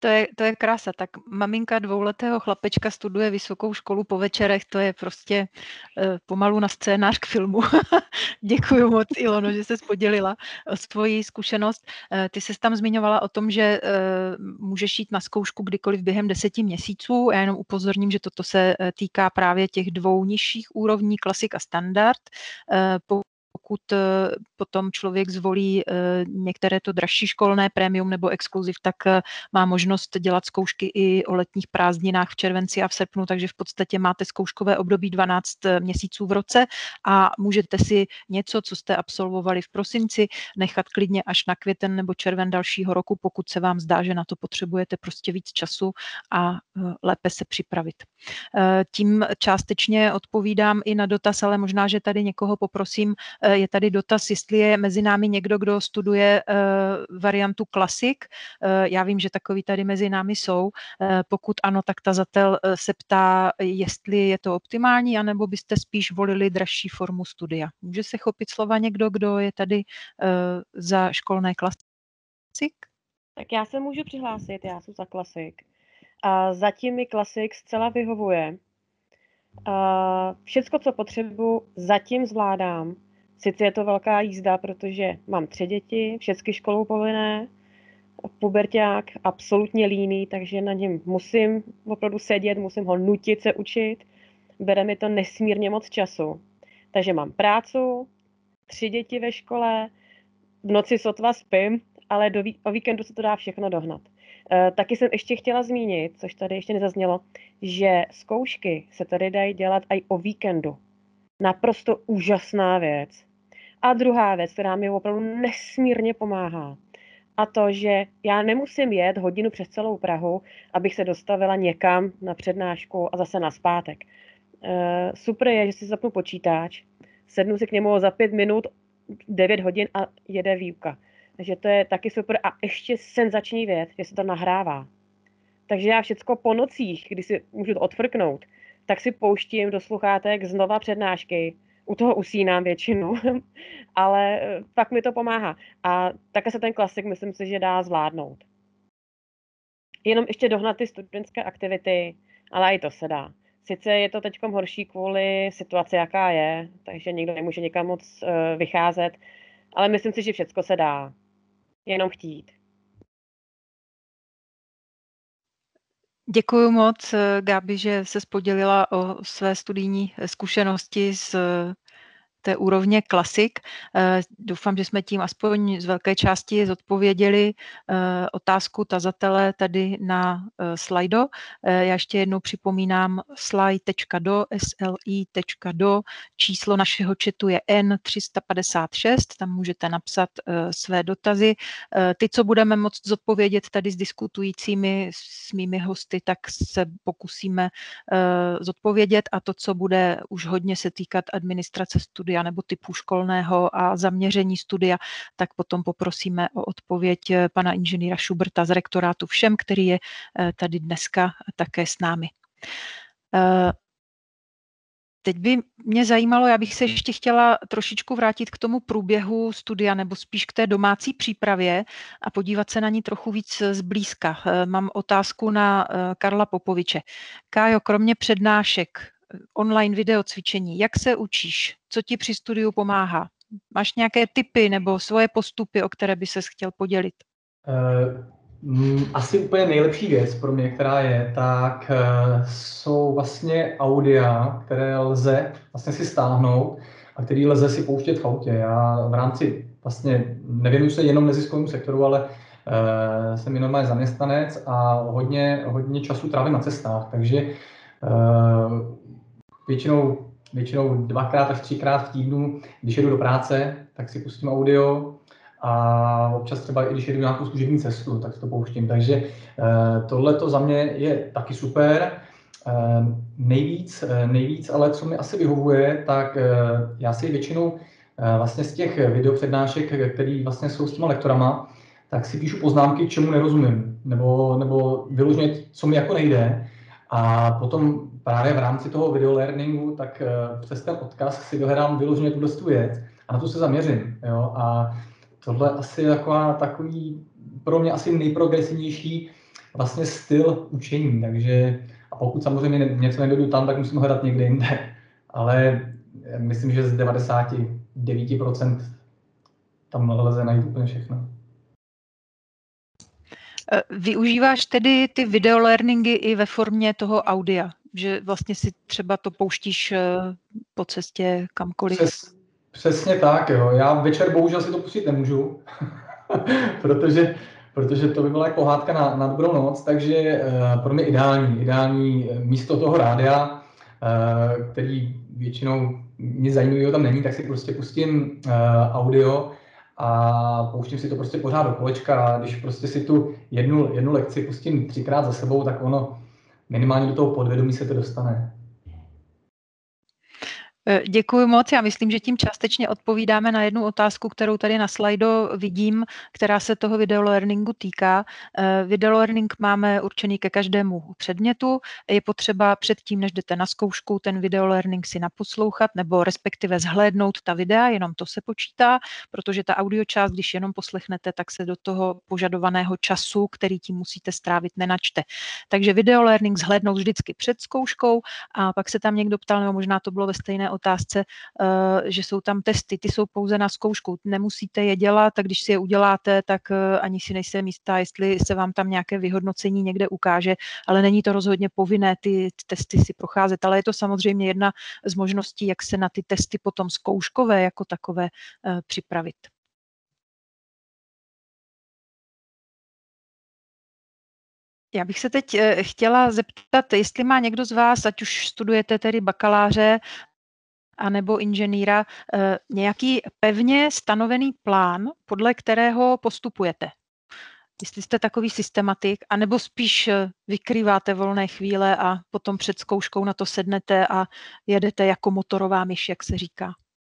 To je, to je krása. Tak maminka dvouletého chlapečka studuje vysokou školu po večerech, to je prostě uh, pomalu na scénář k filmu. Děkuji moc, Ilono, že se podělila o svoji zkušenost. Uh, ty se tam zmiňovala o tom, že uh, můžeš jít na zkoušku kdykoliv během deseti měsíců. Já jenom upozorním, že toto se týká právě těch dvou nižších úrovní, klasik a standard. Po pokud eh, potom člověk zvolí eh, některé to dražší školné prémium nebo exkluziv, tak eh, má možnost dělat zkoušky i o letních prázdninách v červenci a v srpnu, takže v podstatě máte zkouškové období 12 měsíců v roce a můžete si něco, co jste absolvovali v prosinci, nechat klidně až na květen nebo červen dalšího roku, pokud se vám zdá, že na to potřebujete prostě víc času a lépe se připravit. Tím částečně odpovídám i na dotaz, ale možná, že tady někoho poprosím, je tady dotaz, jestli je mezi námi někdo, kdo studuje eh, variantu klasik. Eh, já vím, že takový tady mezi námi jsou. Eh, pokud ano, tak tazatel se ptá, jestli je to optimální, anebo byste spíš volili dražší formu studia. Může se chopit slova někdo, kdo je tady za školné klasik? Tak já se můžu přihlásit, já jsem za klasik. A zatím mi klasik zcela vyhovuje. A všecko, co potřebuji, zatím zvládám. Sice je to velká jízda, protože mám tři děti, všechny školou povinné, puberták absolutně líný, takže na něm musím opravdu sedět, musím ho nutit se učit. Bere mi to nesmírně moc času. Takže mám prácu, tři děti ve škole, v noci sotva spím, ale do ví- o víkendu se to dá všechno dohnat. E, taky jsem ještě chtěla zmínit, což tady ještě nezaznělo, že zkoušky se tady dají dělat i o víkendu. Naprosto úžasná věc. A druhá věc, která mi opravdu nesmírně pomáhá, a to, že já nemusím jet hodinu přes celou Prahu, abych se dostavila někam na přednášku a zase na zpátek. Uh, super je, že si zapnu počítač, sednu si k němu za pět minut, devět hodin a jede výuka. Takže to je taky super a ještě senzační věc, že se to nahrává. Takže já všecko po nocích, kdy si můžu to odfrknout, tak si pouštím do sluchátek znova přednášky. U toho usínám většinou, ale eh, fakt mi to pomáhá. A také se ten klasik, myslím si, že dá zvládnout. Jenom ještě dohnat ty studentské aktivity, ale i to se dá. Sice je to teď horší kvůli situaci, jaká je, takže nikdo nemůže někam moc uh, vycházet, ale myslím si, že všechno se dá. Jenom chtít. Děkuji moc, eh, Gabi, že se podělila o své studijní zkušenosti s té úrovně klasik. Eh, doufám, že jsme tím aspoň z velké části zodpověděli eh, otázku tazatele tady na eh, slajdo. Já ještě jednou připomínám slide.do, sli.do, číslo našeho četu je N356, tam můžete napsat své dotazy. Ty, co budeme moct zodpovědět tady s diskutujícími, s mými hosty, tak se pokusíme zodpovědět a to, co bude už hodně se týkat administrace studia, studia nebo typu školného a zaměření studia, tak potom poprosíme o odpověď eh, pana inženýra Schuberta z rektorátu všem, který je eh, tady dneska také s námi. Eh, teď by mě zajímalo, já bych se ještě chtěla trošičku vrátit k tomu průběhu studia, nebo spíš k té domácí přípravě a podívat se na ní trochu víc zblízka. Mám otázku na Karla Popoviče. Kájo, kromě přednášek, online video cvičení. Jak se učíš? Co ti při studiu pomáhá? Máš nějaké typy nebo svoje postupy, o které by ses chtěl podělit? Uh, asi úplně nejlepší věc pro mě, která je, tak uh, jsou vlastně audia, které lze vlastně si stáhnout a který lze si pouštět v autě. Já v rámci vlastně nevěnuju se jenom neziskovému sektoru, ale uh, jsem normálně zaměstnanec a hodně, hodně času trávím na cestách, takže většinou, většinou dvakrát až třikrát v týdnu, když jedu do práce, tak si pustím audio a občas třeba i když jedu nějakou služební cestu, tak to pouštím. Takže eh, tohle to za mě je taky super. Eh, nejvíc, eh, nejvíc, ale co mi asi vyhovuje, tak já si většinou vlastně z těch videopřednášek, které vlastně jsou s těma lektorama, tak si píšu poznámky, čemu nerozumím, nebo, nebo vyloženě, co mi jako nejde. A potom právě v rámci toho video learningu, tak uh, přes ten odkaz si dohledám vyloženě tuhle tu věc a na to se zaměřím. Jo? A tohle asi je taková, takový pro mě asi nejprogresivnější vlastně styl učení. Takže a pokud samozřejmě něco nedodu tam, tak musím hledat někde jinde. Ale myslím, že z 99% tam lze najít úplně všechno. Eh, využíváš tedy ty video learningy i ve formě toho audia, že vlastně si třeba to pouštíš eh, po cestě kamkoliv? Přes, přesně tak, jo. Já večer bohužel si to pustit nemůžu, protože, protože to by byla jako pohádka na, na dobrou noc, takže uh, pro mě ideální, ideální místo toho rádia, uh, který většinou mě zajímavého tam není, tak si prostě pustím uh, audio a pouštím si to prostě pořád do kolečka když prostě si tu jednu, jednu lekci pustím třikrát za sebou, tak ono minimálně do toho podvědomí se to dostane. Eh, děkuji moc. Já myslím, že tím částečně odpovídáme na jednu otázku, kterou tady na slajdu vidím, která se toho video learningu týká. Eh, video learning máme určený ke každému předmětu. Je potřeba předtím, než jdete na zkoušku, ten video learning si naposlouchat nebo respektive zhlédnout ta videa, jenom to se počítá, protože ta audio část, když jenom poslechnete, tak se do toho požadovaného času, který tím musíte strávit, nenačte. Takže video learning zhlédnout vždycky před zkouškou a pak se tam někdo ptal, nebo možná to bylo ve stejné otázce, eh, že jsou tam testy, ty jsou pouze na zkoušku, nemusíte je dělat a když si je uděláte, tak eh, ani si nejsem jistá, jestli se vám tam nějaké vyhodnocení někde ukáže, ale není to rozhodně povinné ty testy si procházet, ale je to samozřejmě jedna z možností, jak se na ty testy potom zkouškové jako takové eh, připravit. Já bych se teď chtěla zeptat, jestli má někdo z vás, ať už studujete tedy bakaláře anebo inženýra eh, nějaký pevně stanovený plán, podle kterého postupujete. Jestli jste takový systematik, anebo spíš eh, vykrýváte volné chvíle a potom před zkouškou na to sednete a jedete jako motorová myš, jak se říká.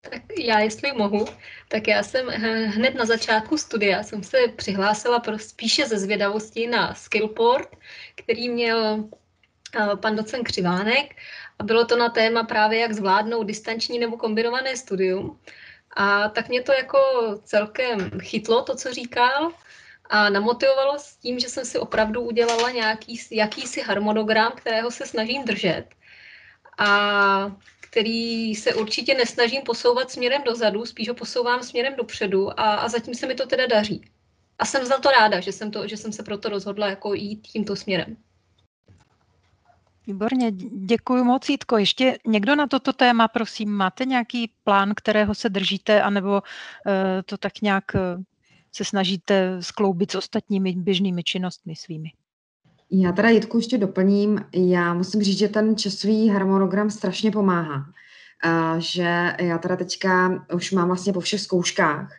Tak já, jestli mohu, tak já jsem hned na začátku studia jsem se přihlásila pro spíše ze zvědavosti na Skillport, který měl eh, pan docent Křivánek a bylo to na téma právě, jak zvládnout distanční nebo kombinované studium. A tak mě to jako celkem chytlo, to, co říkal, a namotivovalo s tím, že jsem si opravdu udělala nějaký, jakýsi harmonogram, kterého se snažím držet. A který se určitě nesnažím posouvat směrem dozadu, spíš ho posouvám směrem dopředu a, a zatím se mi to teda daří. A jsem za to ráda, že jsem, to, že jsem se proto rozhodla jako jít tímto směrem. Výborně, děkuji moc, Jítko. Ještě někdo na toto téma, prosím, máte nějaký plán, kterého se držíte, anebo uh, to tak nějak uh, se snažíte skloubit s ostatními běžnými činnostmi svými? Já teda Jitku ještě doplním. Já musím říct, že ten časový harmonogram strašně pomáhá. Uh, že já teda teďka už mám vlastně po všech zkouškách,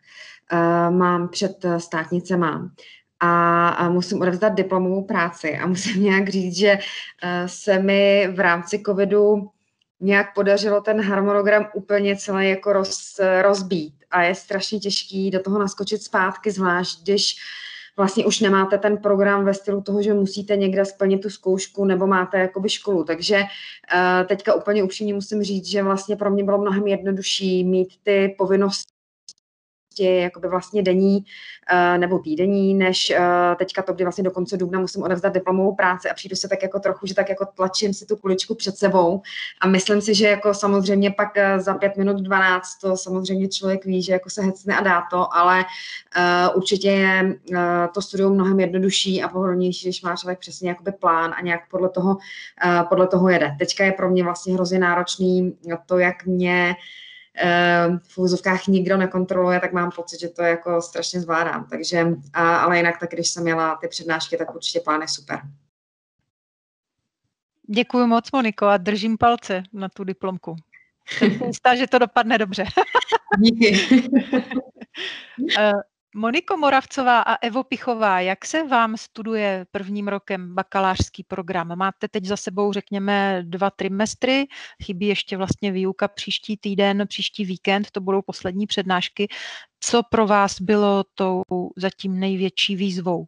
mám před státnicema a, musím odevzdat diplomovou práci a musím nějak říct, že uh, se mi v rámci covidu nějak podařilo ten harmonogram úplně celý jako roz, rozbít a je strašně těžký do toho naskočit zpátky, zvlášť když vlastně už nemáte ten program ve stylu toho, že musíte někde splnit tu zkoušku nebo máte jakoby školu. Takže uh, teďka úplně upřímně musím říct, že vlastně pro mě bylo mnohem jednodušší mít ty povinnosti činnosti jakoby vlastně denní uh, nebo týdenní, než uh, teďka to, kdy vlastně do konce dubna musím odevzdat diplomovou práci a přijdu se tak jako trochu, že tak jako tlačím si tu kuličku před sebou a myslím si, že jako samozřejmě pak uh, za pět minut 12 to samozřejmě člověk ví, že jako se hecne a dá to, ale určitě je to studium mnohem jednodušší a pohodlnější, když má člověk přesně jakoby plán a nějak podle toho, podle toho jede. Teďka je pro mě vlastně hrozně náročný to, jak mě Eh, v úzovkách nikdo nekontroluje, tak mám pocit, že to jako strašně zvládám. Takže, a, ale jinak tak, když jsem měla ty přednášky, tak určitě plán je super. Děkuji moc, Moniko, a držím palce na tu diplomku. Jsem jistá, že to dopadne dobře. Díky. Moniko Moravcová a Evo Pichová, jak se vám studuje prvním rokem bakalářský program? Máte teď za sebou, řekněme, dva trimestry, chybí ještě vlastně výuka příští týden, příští víkend, to budou poslední přednášky. Co pro vás bylo tou zatím největší výzvou?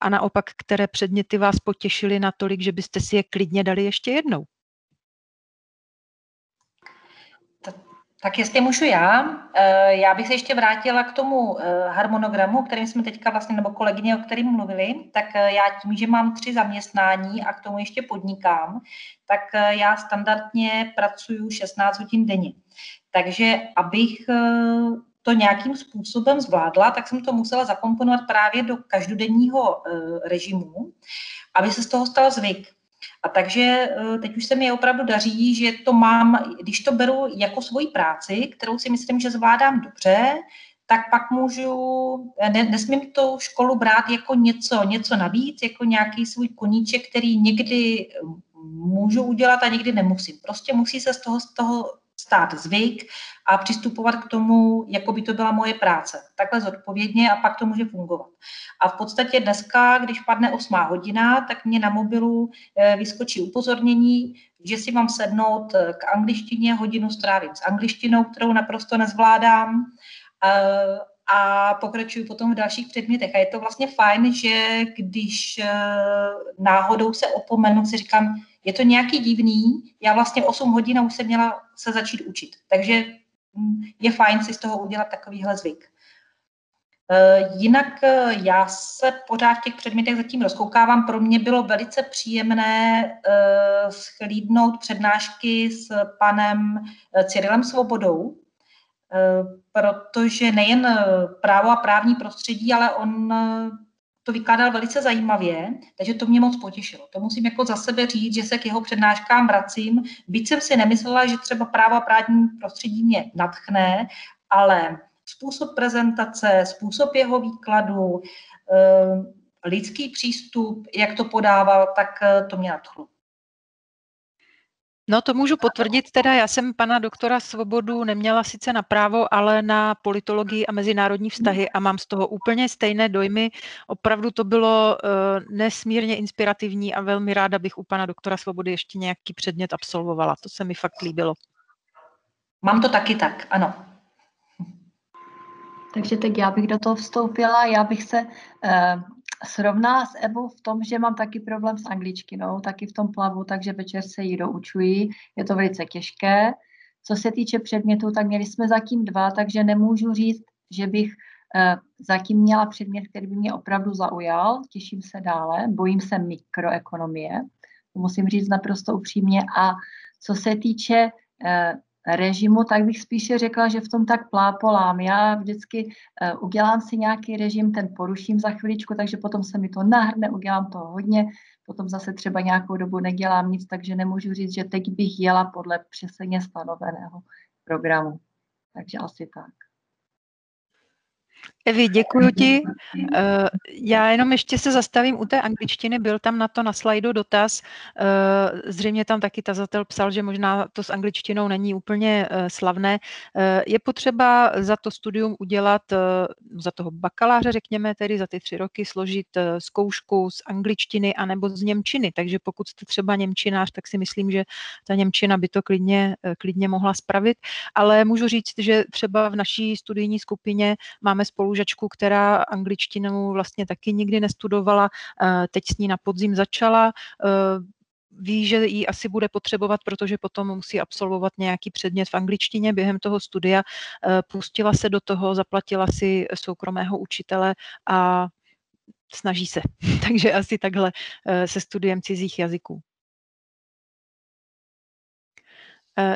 A naopak, které předměty vás potěšily natolik, že byste si je klidně dali ještě jednou? Tak jestli můžu já, eh, já bych se ještě vrátila k tomu eh, harmonogramu, o kterém jsme teďka vlastně, nebo kolegyně, o kterém mluvili, tak eh, já tím, že mám tři zaměstnání a k tomu ještě podnikám, tak já standardně pracuju 16 hodin denně. Takže abych to nějakým způsobem zvládla, tak jsem to musela zakomponovat právě do každodenního režimu, aby se z toho stal zvyk. A takže eh, teď už se mi opravdu daří, že to mám, když to beru jako svoji práci, kterou si myslím, že zvládám dobře, tak pak můžu, ne, nesmím tu školu brát jako něco, něco navíc, jako nějaký svůj koníček, který někdy můžu udělat a někdy nemusím. Prostě musí se z toho, z toho stát zvyk a přistupovat k tomu, jako by to byla moje práce. Takhle zodpovědně a pak to může fungovat. A v podstatě dneska, když padne 8 hodina, tak mě na mobilu eh, vyskočí upozornění, že si mám sednout eh, k angličtině, hodinu strávím s angličtinou, kterou naprosto nezvládám eh, a pokračuju potom v dalších předmětech. A je to vlastně fajn, že když náhodou se opomenu, si říkám, je to nějaký divný, já vlastně 8 hodin už jsem měla se začít učit. Takže mm, je fajn si z toho udělat takovýhle zvyk. E, jinak e, já se pořád v těch předmětech zatím rozkoukávám. Pro mě bylo velice příjemné e, schlídnout přednášky s panem Cyrilem Svobodou, protože nejen právo a právní prostředí, ale on to vykládal velice zajímavě, takže to mě moc potěšilo. To musím jako za sebe říct, že se k jeho přednáškám vracím. Byť jsem si nemyslela, že třeba práva právní prostředí mě natchne, ale způsob prezentace, způsob jeho výkladu, eh, lidský přístup, jak to podával, tak eh, to mě nadchlo. No to můžu potvrdit, teda já jsem pana doktora Svobodu neměla sice na právo, ale na politologii a mezinárodní vztahy a mám z toho úplně stejné dojmy. Opravdu to bylo uh, nesmírně inspirativní a velmi ráda bych u pana doktora Svobody ještě nějaký předmět absolvovala. To se mi fakt líbilo. Mám to taky tak, ano. Takže teď já bych do toho vstoupila, já bych se uh, srovná s Ebou v tom, že mám taky problém s angličtinou, taky v tom plavu, takže večer se jí doučuji. Je to velice těžké. Co se týče předmětů, tak měli jsme zatím dva, takže nemůžu říct, že bych uh, zatím měla předmět, který by mě opravdu zaujal. Těším se dále. Bojím se mikroekonomie. To musím říct naprosto upřímně. A co se týče uh, režimu, tak bych spíše řekla, že v tom tak plápolám. Já vždycky uh, udělám si nějaký režim, ten poruším za chviličku, takže potom se mi to nahrne, udělám to hodně, potom zase třeba nějakou dobu nedělám nic, takže nemůžu říct, že teď bych jela podle přesně stanoveného programu. Takže asi tak. Evi, děkuji ti. Eh, já jenom ještě se zastavím u té angličtiny. Byl tam na to na slajdu dotaz. Eh, zřejmě tam taky tazatel psal, že možná to s angličtinou není úplně eh, slavné. Je potřeba za to studium udělat, za toho bakaláře, řekněme, tedy za ty tři roky, složit zkoušku z angličtiny anebo z němčiny. Takže pokud jste třeba němčinář, tak si myslím, že ta němčina by to klidně, klidně mohla spravit. Ale můžu říct, že třeba v naší studijní skupině máme spolužačku, která angličtinu vlastně taky nikdy nestudovala, eh, teď s ní na podzim začala, eh, ví, že ji asi bude potřebovat, protože potom musí absolvovat nějaký předmět v angličtině během toho studia. Eh, pustila se do toho, zaplatila si soukromého učitele a snaží se. Takže asi takhle se studiem cizích jazyků.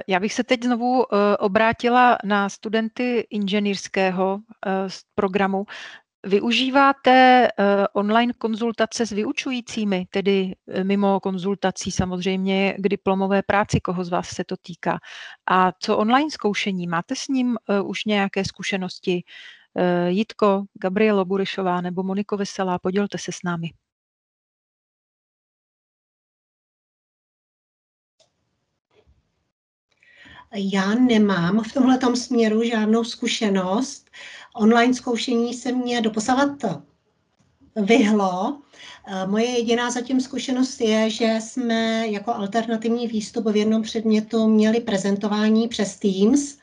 Já bych se teď znovu eh, obrátila na studenty inženýrského eh, programu. Využíváte online konzultace s vyučujícími, tedy mimo konzultací samozřejmě k diplomové práci, koho z vás se to týká. A co online zkoušení? Máte s ním už nějaké zkušenosti? Jitko, Gabrielo Burišová nebo Moniko Veselá, podělte se s námi. Já nemám v tomhle směru žádnou zkušenost. Online zkoušení se mě doposavat vyhlo. Moje jediná zatím zkušenost je, že jsme jako alternativní výstup v jednom předmětu měli prezentování přes Teams.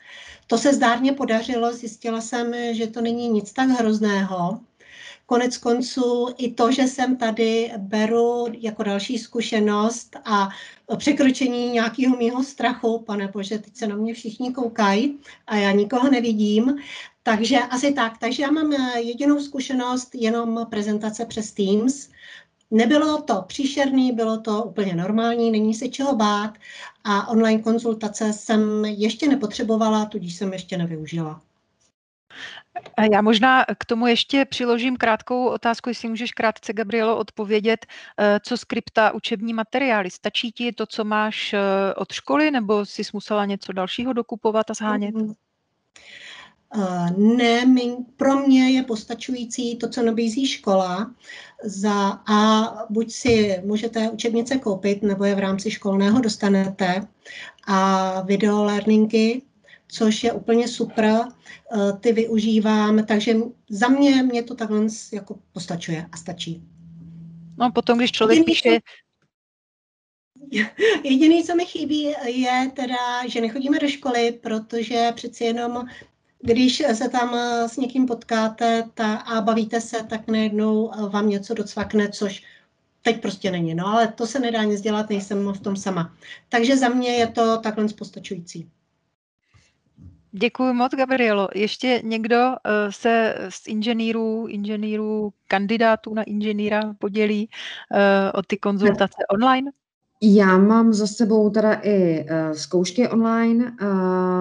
To se zdárně podařilo, zjistila jsem, že to není nic tak hrozného. Konec konců i to, že jsem tady beru jako další zkušenost a překročení nějakého mýho strachu, pane bože, teď se na mě všichni koukají a já nikoho nevidím, takže asi tak. Takže já mám jedinou zkušenost, jenom prezentace přes Teams. Nebylo to příšerný, bylo to úplně normální, není se čeho bát a online konzultace jsem ještě nepotřebovala, tudíž jsem ještě nevyužila. Já možná k tomu ještě přiložím krátkou otázku, jestli můžeš krátce, Gabrielo, odpovědět, eh, co skripta učební materiály. Stačí ti to, co máš eh, od školy, nebo jsi musela něco dalšího dokupovat a zhánět? Mm-hmm. Ne, pro mě je postačující to, co nabízí škola. Za A buď si můžete učebnice koupit, nebo je v rámci školného dostanete. A video learningy což je úplně super, eh, ty využívám, takže za mě, mě to takhle jako postačuje a stačí. No potom, když člověk Jediný, píše... Jediný, co mi chybí, je teda, že nechodíme do školy, protože přeci jenom když se tam s někým potkáte ta, a bavíte se, tak najednou vám něco docvakne, což teď prostě není. No ale to se nedá nic dělat, nejsem v tom sama. Takže za mě je to takhle postačující. Děkuji moc, Gabrielo. Ještě někdo uh, se z inženýrů, inženýrů, kandidátů na inženýra podělí uh, o ty konzultace online? Já mám za sebou teda i uh, zkoušky online.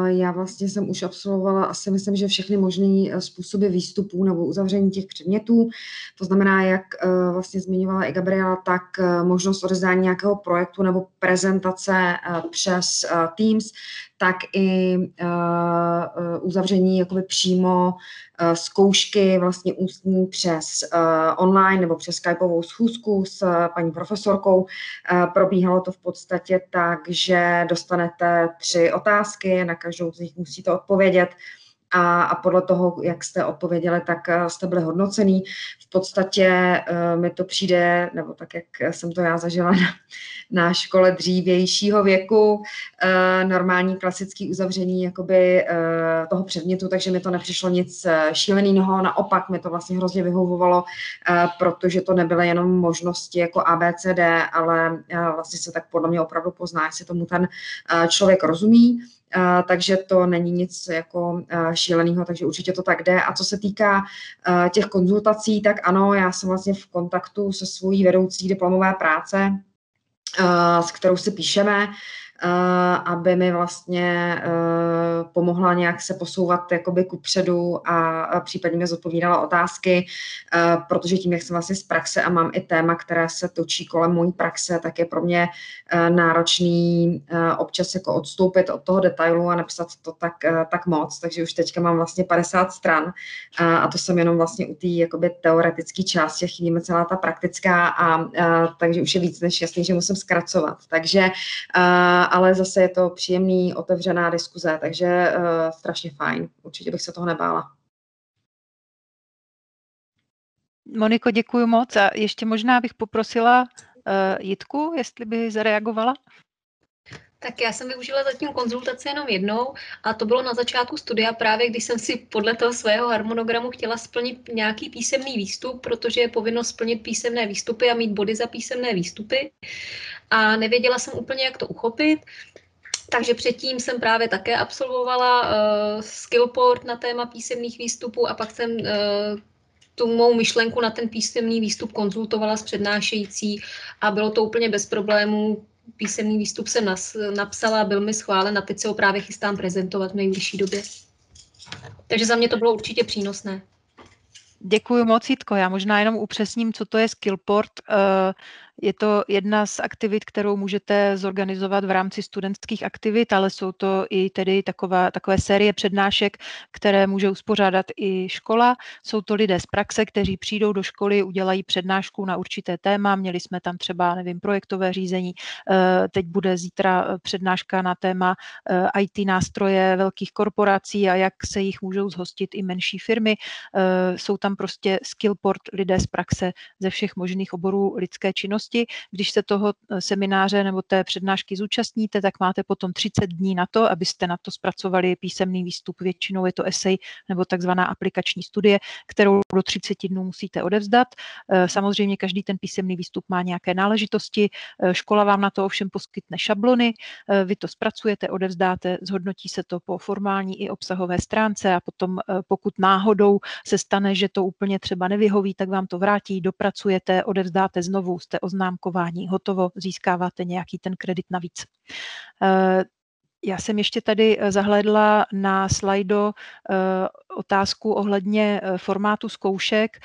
Já vlastně jsem už absolvovala asi myslím, že všechny možné způsoby výstupů nebo uzavření těch předmětů. To znamená, jak vlastně zmiňovala i Gabriela, tak možnost odezdání nějakého projektu nebo prezentace přes Teams, tak i uh, uzavření jakoby přímo uh, zkoušky vlastně ústní přes uh, online nebo přes skypovou schůzku s uh, paní profesorkou. Uh, probíhalo to v podstatě tak, že dostanete tři otázky, na každou z nich musíte odpovědět a, a podle toho, jak jste odpověděli, tak eh, jste byli hodnocený. V podstatě uh, mi to přijde, nebo tak, jak jsem to já zažila na, na škole dřívějšího věku, uh, normální klasický uzavření jakoby, toho předmětu, takže mi to nepřišlo nic šíleného, naopak mi to vlastně hrozně vyhovovalo, protože to nebyly jenom možnosti jako ABCD, ale vlastně se tak podle mě opravdu pozná, jestli tomu ten člověk rozumí takže to není nic jako šíleného, takže určitě to tak jde. A co se týká těch konzultací, tak ano, já jsem vlastně v kontaktu se svojí vedoucí diplomové práce, s kterou si píšeme. Eh, aby mi vlastně eh, pomohla nějak se posouvat jakoby kupředu a případně mi zodpovídala otázky, eh, protože tím, jak jsem vlastně z praxe a mám i téma, které se točí kolem mojí praxe, tak je pro mě náročný občas jako odstoupit od toho detailu a napsat to tak, tak moc, takže už teďka mám vlastně 50 stran a to jsem jenom vlastně u té jakoby teoretické části, chybí mi celá ta praktická a, a takže už je víc než jasný, že musím zkracovat. Takže ale zase je to příjemný, otevřená diskuze, takže uh, strašně fajn. Určitě bych se toho nebála. Moniko, děkuji moc a ještě možná bych poprosila uh, Jitku, jestli by zareagovala. Tak já jsem využila zatím konzultaci jenom jednou a to bylo na začátku studia právě, když jsem si podle toho svého harmonogramu chtěla splnit nějaký písemný výstup, protože je povinnost splnit písemné výstupy a mít body za písemné výstupy a nevěděla jsem úplně, jak to uchopit. Takže předtím jsem právě také absolvovala uh, skillport na téma písemných výstupů a pak jsem uh, tu mou myšlenku na ten písemný výstup konzultovala s přednášející a bylo to úplně bez problémů písemný výstup jsem nas, napsala, byl mi schválen a teď se ho právě chystám prezentovat v nejbližší době. Takže za mě to bylo určitě přínosné. Děkuji moc, Jitko. Já možná jenom upřesním, co to je Skillport. Uh, je to jedna z aktivit, kterou můžete zorganizovat v rámci studentských aktivit, ale jsou to i tedy taková, takové série přednášek, které může uspořádat i škola. Jsou to lidé z praxe, kteří přijdou do školy, udělají přednášku na určité téma. Měli jsme tam třeba, nevím, projektové řízení. Eh, teď bude zítra přednáška na téma eh, IT nástroje velkých korporací a jak se jich můžou zhostit i menší firmy. Eh, jsou tam prostě skillport lidé z praxe ze všech možných oborů lidské činnosti činnosti. Když se toho eh, semináře nebo té přednášky zúčastníte, tak máte potom 30 dní na to, abyste na to zpracovali písemný výstup. Většinou je to esej nebo takzvaná aplikační studie, kterou do 30 dnů musíte odevzdat. Eh, samozřejmě každý ten písemný výstup má nějaké náležitosti. Eh, škola vám na to ovšem poskytne šablony, vy to zpracujete, odevzdáte, zhodnotí se to po formální i obsahové stránce a potom pokud náhodou se stane, že to úplně třeba nevyhoví, tak vám to vrátí, dopracujete, odevzdáte znovu, jste oznámkování, hotovo, získáváte nějaký ten kredit navíc. Eh, já jsem ještě tady eh, zahledla na slajdo eh, otázku ohledně formátu zkoušek,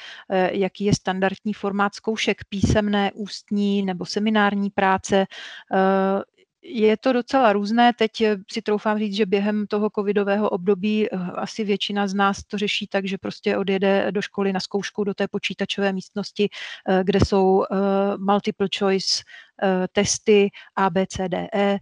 jaký je standardní formát zkoušek, písemné, ústní nebo seminární práce. Je to docela různé. Teď eh, si troufám říct, že během toho covidového období eh, asi většina z nás to řeší tak, že prostě odjede do školy na zkoušku do té počítačové místnosti, eh, kde jsou multiple choice testy A, B, C, D, E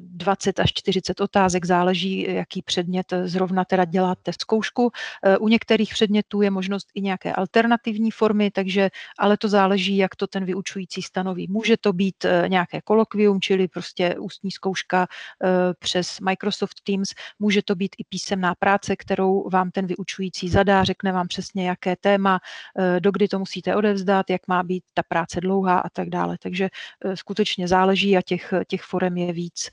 20 až 40 otázek, záleží, jaký předmět zrovna teda děláte zkoušku. Eh, u některých předmětů je možnost i nějaké alternativní formy, takže ale to záleží, jak to ten vyučující stanoví. Může to být eh, nějaké kolokvium, čili prostě ústní zkouška eh, přes Microsoft Teams, může to být i písemná práce, kterou vám ten vyučující zadá, řekne vám přesně, jaké téma, dokdy to musíte odevzdat, jak má být ta práce dlouhá a tak dále. Takže skutečně záleží a těch, těch forem je víc víc.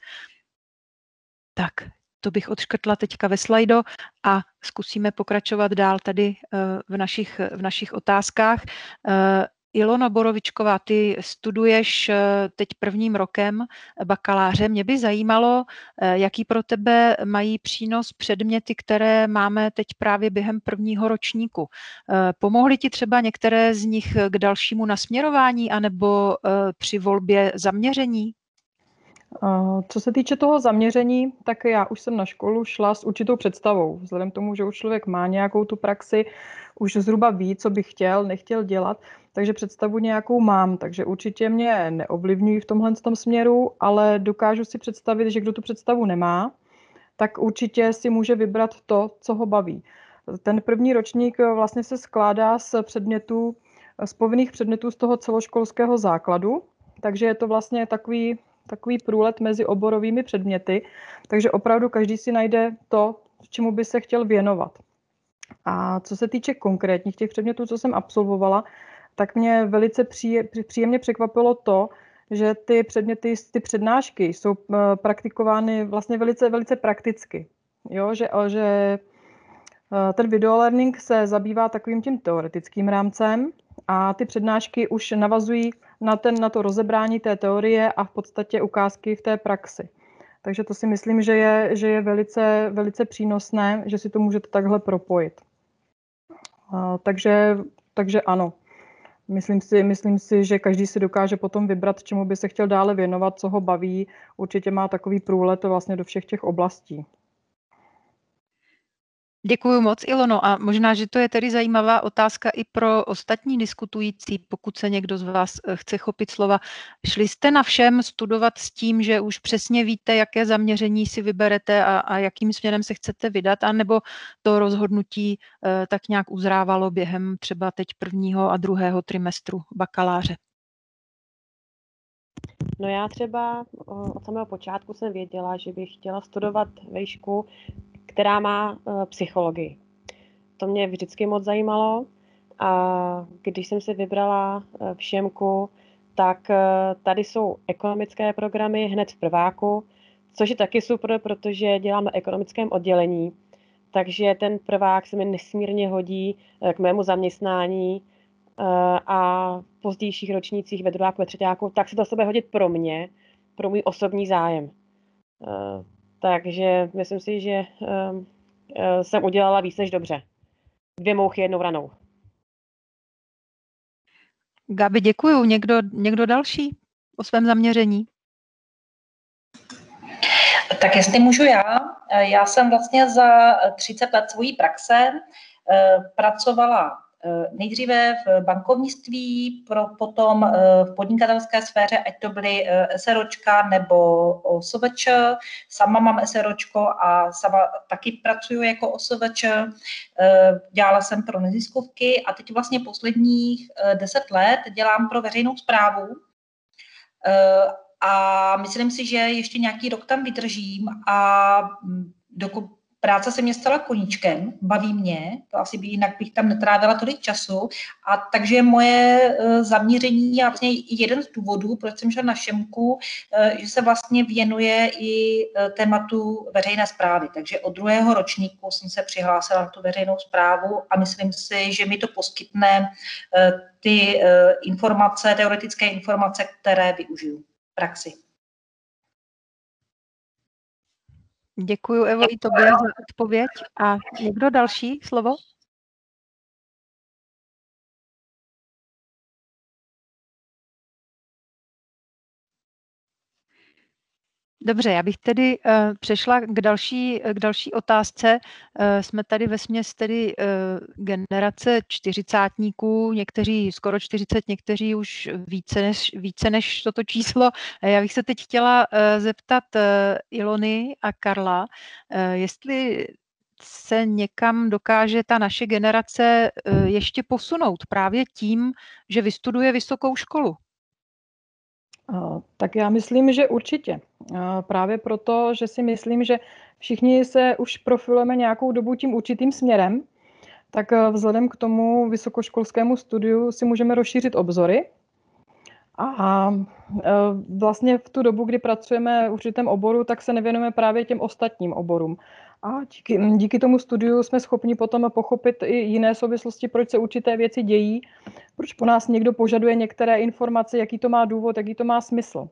Tak, to bych odškrtla teďka ve slajdo a zkusíme pokračovat dál tady eh, v našich, v našich otázkách. Eh, Ilona Borovičková, ty studuješ eh, teď prvním rokem bakaláře. Mě by zajímalo, jaký pro tebe mají přínos předměty, které máme teď právě během prvního ročníku. Pomohly ti třeba některé z nich k dalšímu nasměrování anebo při volbě zaměření? Co se týče toho zaměření, tak já už jsem na školu šla s určitou představou. Vzhledem k tomu, že už člověk má nějakou tu praxi, už zhruba ví, co bych chtěl, nechtěl dělat, takže představu nějakou mám, takže určitě mě neovlivňují v tomhle tom směru, ale dokážu si představit, že kdo tu představu nemá, tak určitě si může vybrat to, co ho baví. Ten první ročník vlastně se skládá z předmětů, z povinných předmětů z toho celoškolského základu, takže je to vlastně takový, takový průlet mezi oborovými předměty, takže opravdu každý si najde to, čemu by se chtěl věnovat. A co se týče konkrétních těch předmětů, co jsem absolvovala, tak mě velice příjemně překvapilo to, že ty předměty, ty přednášky jsou eh, praktikovány vlastně velice, velice prakticky. Jo, že, že eh, ten video learning se zabývá takovým tím teoretickým rámcem a ty přednášky už navazují na, ten, na to rozebrání té teorie a v podstatě ukázky v té praxi. Takže to si myslím, že je, že je velice, velice přínosné, že si to můžete takhle propojit. A, takže, takže ano, Myslím si, myslím si, že každý si dokáže potom vybrat, čemu by se chtěl dále věnovat, co ho baví. Určitě má takový průlet vlastně do všech těch oblastí. Děkuji moc, Ilono. A možná, že to je tedy zajímavá otázka i pro ostatní diskutující, pokud se někdo z vás eh, chce chopit slova. Šli jste na všem studovat s tím, že už přesně víte, jaké zaměření si vyberete a, a jakým směrem se chcete vydat, anebo to rozhodnutí eh, tak nějak uzrávalo během třeba teď prvního a druhého trimestru bakaláře? No já třeba od samého počátku jsem věděla, že bych chtěla studovat vejšku která má uh, psychologii. To mě vždycky moc zajímalo a když jsem si vybrala uh, všemku, tak uh, tady jsou ekonomické programy hned v prváku, což je taky super, protože děláme ekonomickém oddělení, takže ten prvák se mi nesmírně hodí k mému zaměstnání a v pozdějších ročnících ve druháku, ve třetíku, tak se to sebe hodit pro mě, pro můj osobní zájem. Takže myslím si, že uh, uh, jsem udělala víc než dobře. Dvě mouchy jednou ranou. Gabi, děkuju. Někdo, někdo další o svém zaměření? Tak jestli můžu já, já jsem vlastně za 30 let svojí praxe eh, pracovala Eh, nejdříve v bankovnictví, pro, potom eh, v podnikatelské sféře, ať to byly eh, SROčka nebo OSVČ. Sama mám SROčko a sama taky pracuji jako OSVČ. Dělala jsem pro neziskovky a teď vlastně posledních deset let dělám pro veřejnou zprávu. A myslím si, že ještě nějaký rok tam vydržím a mm, dokud práce se mě stala koníčkem, baví mě, to asi by jinak bych tam netrávila tolik času. A takže moje uh, zaměření je vlastně jeden z důvodů, proč jsem šla na Šemku, uh, že se vlastně věnuje i uh, tématu veřejné zprávy. Takže od druhého ročníku jsem se přihlásila na tu veřejnou zprávu a myslím si, že mi to poskytne ty informace, teoretické informace, které využiju v praxi. Děkuji, Evo, i tobě za odpověď. A někdo další slovo? Dobře, já bych tedy uh, přešla k další, k další otázce. Uh, jsme tady ve směs tedy uh, generace čtyřicátníků, někteří skoro 40, někteří už více než, více než toto číslo. Já bych se teď chtěla uh, zeptat uh, Ilony a Karla, uh, jestli se někam dokáže ta naše generace uh, ještě posunout právě tím, že vystuduje vysokou školu. Tak já myslím, že určitě. Právě proto, že si myslím, že všichni se už profilujeme nějakou dobu tím určitým směrem, tak e, vzhledem k tomu vysokoškolskému studiu si můžeme rozšířit obzory. A vlastně v tu dobu, kdy pracujeme v určitém oboru, tak se nevěnujeme právě těm ostatním oborům. A díky, díky tomu studiu jsme schopni potom pochopit i jiné souvislosti, proč se určité věci dějí, proč po nás někdo požaduje některé informace, jaký to má důvod, jaký to má smysl.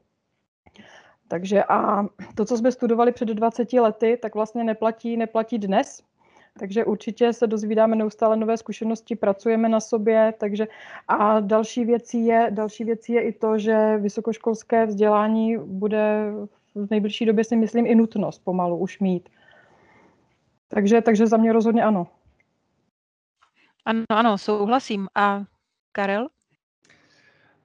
Takže a to, co jsme studovali před 20 lety, tak vlastně neplatí, neplatí dnes. Takže určitě se dozvídáme neustále nové zkušenosti, pracujeme na sobě, takže a další věcí je, další věcí je i to, že vysokoškolské vzdělání bude v nejbližší době si myslím i nutnost pomalu už mít. Takže, takže za mě rozhodně ano. Ano, ano, souhlasím. A Karel?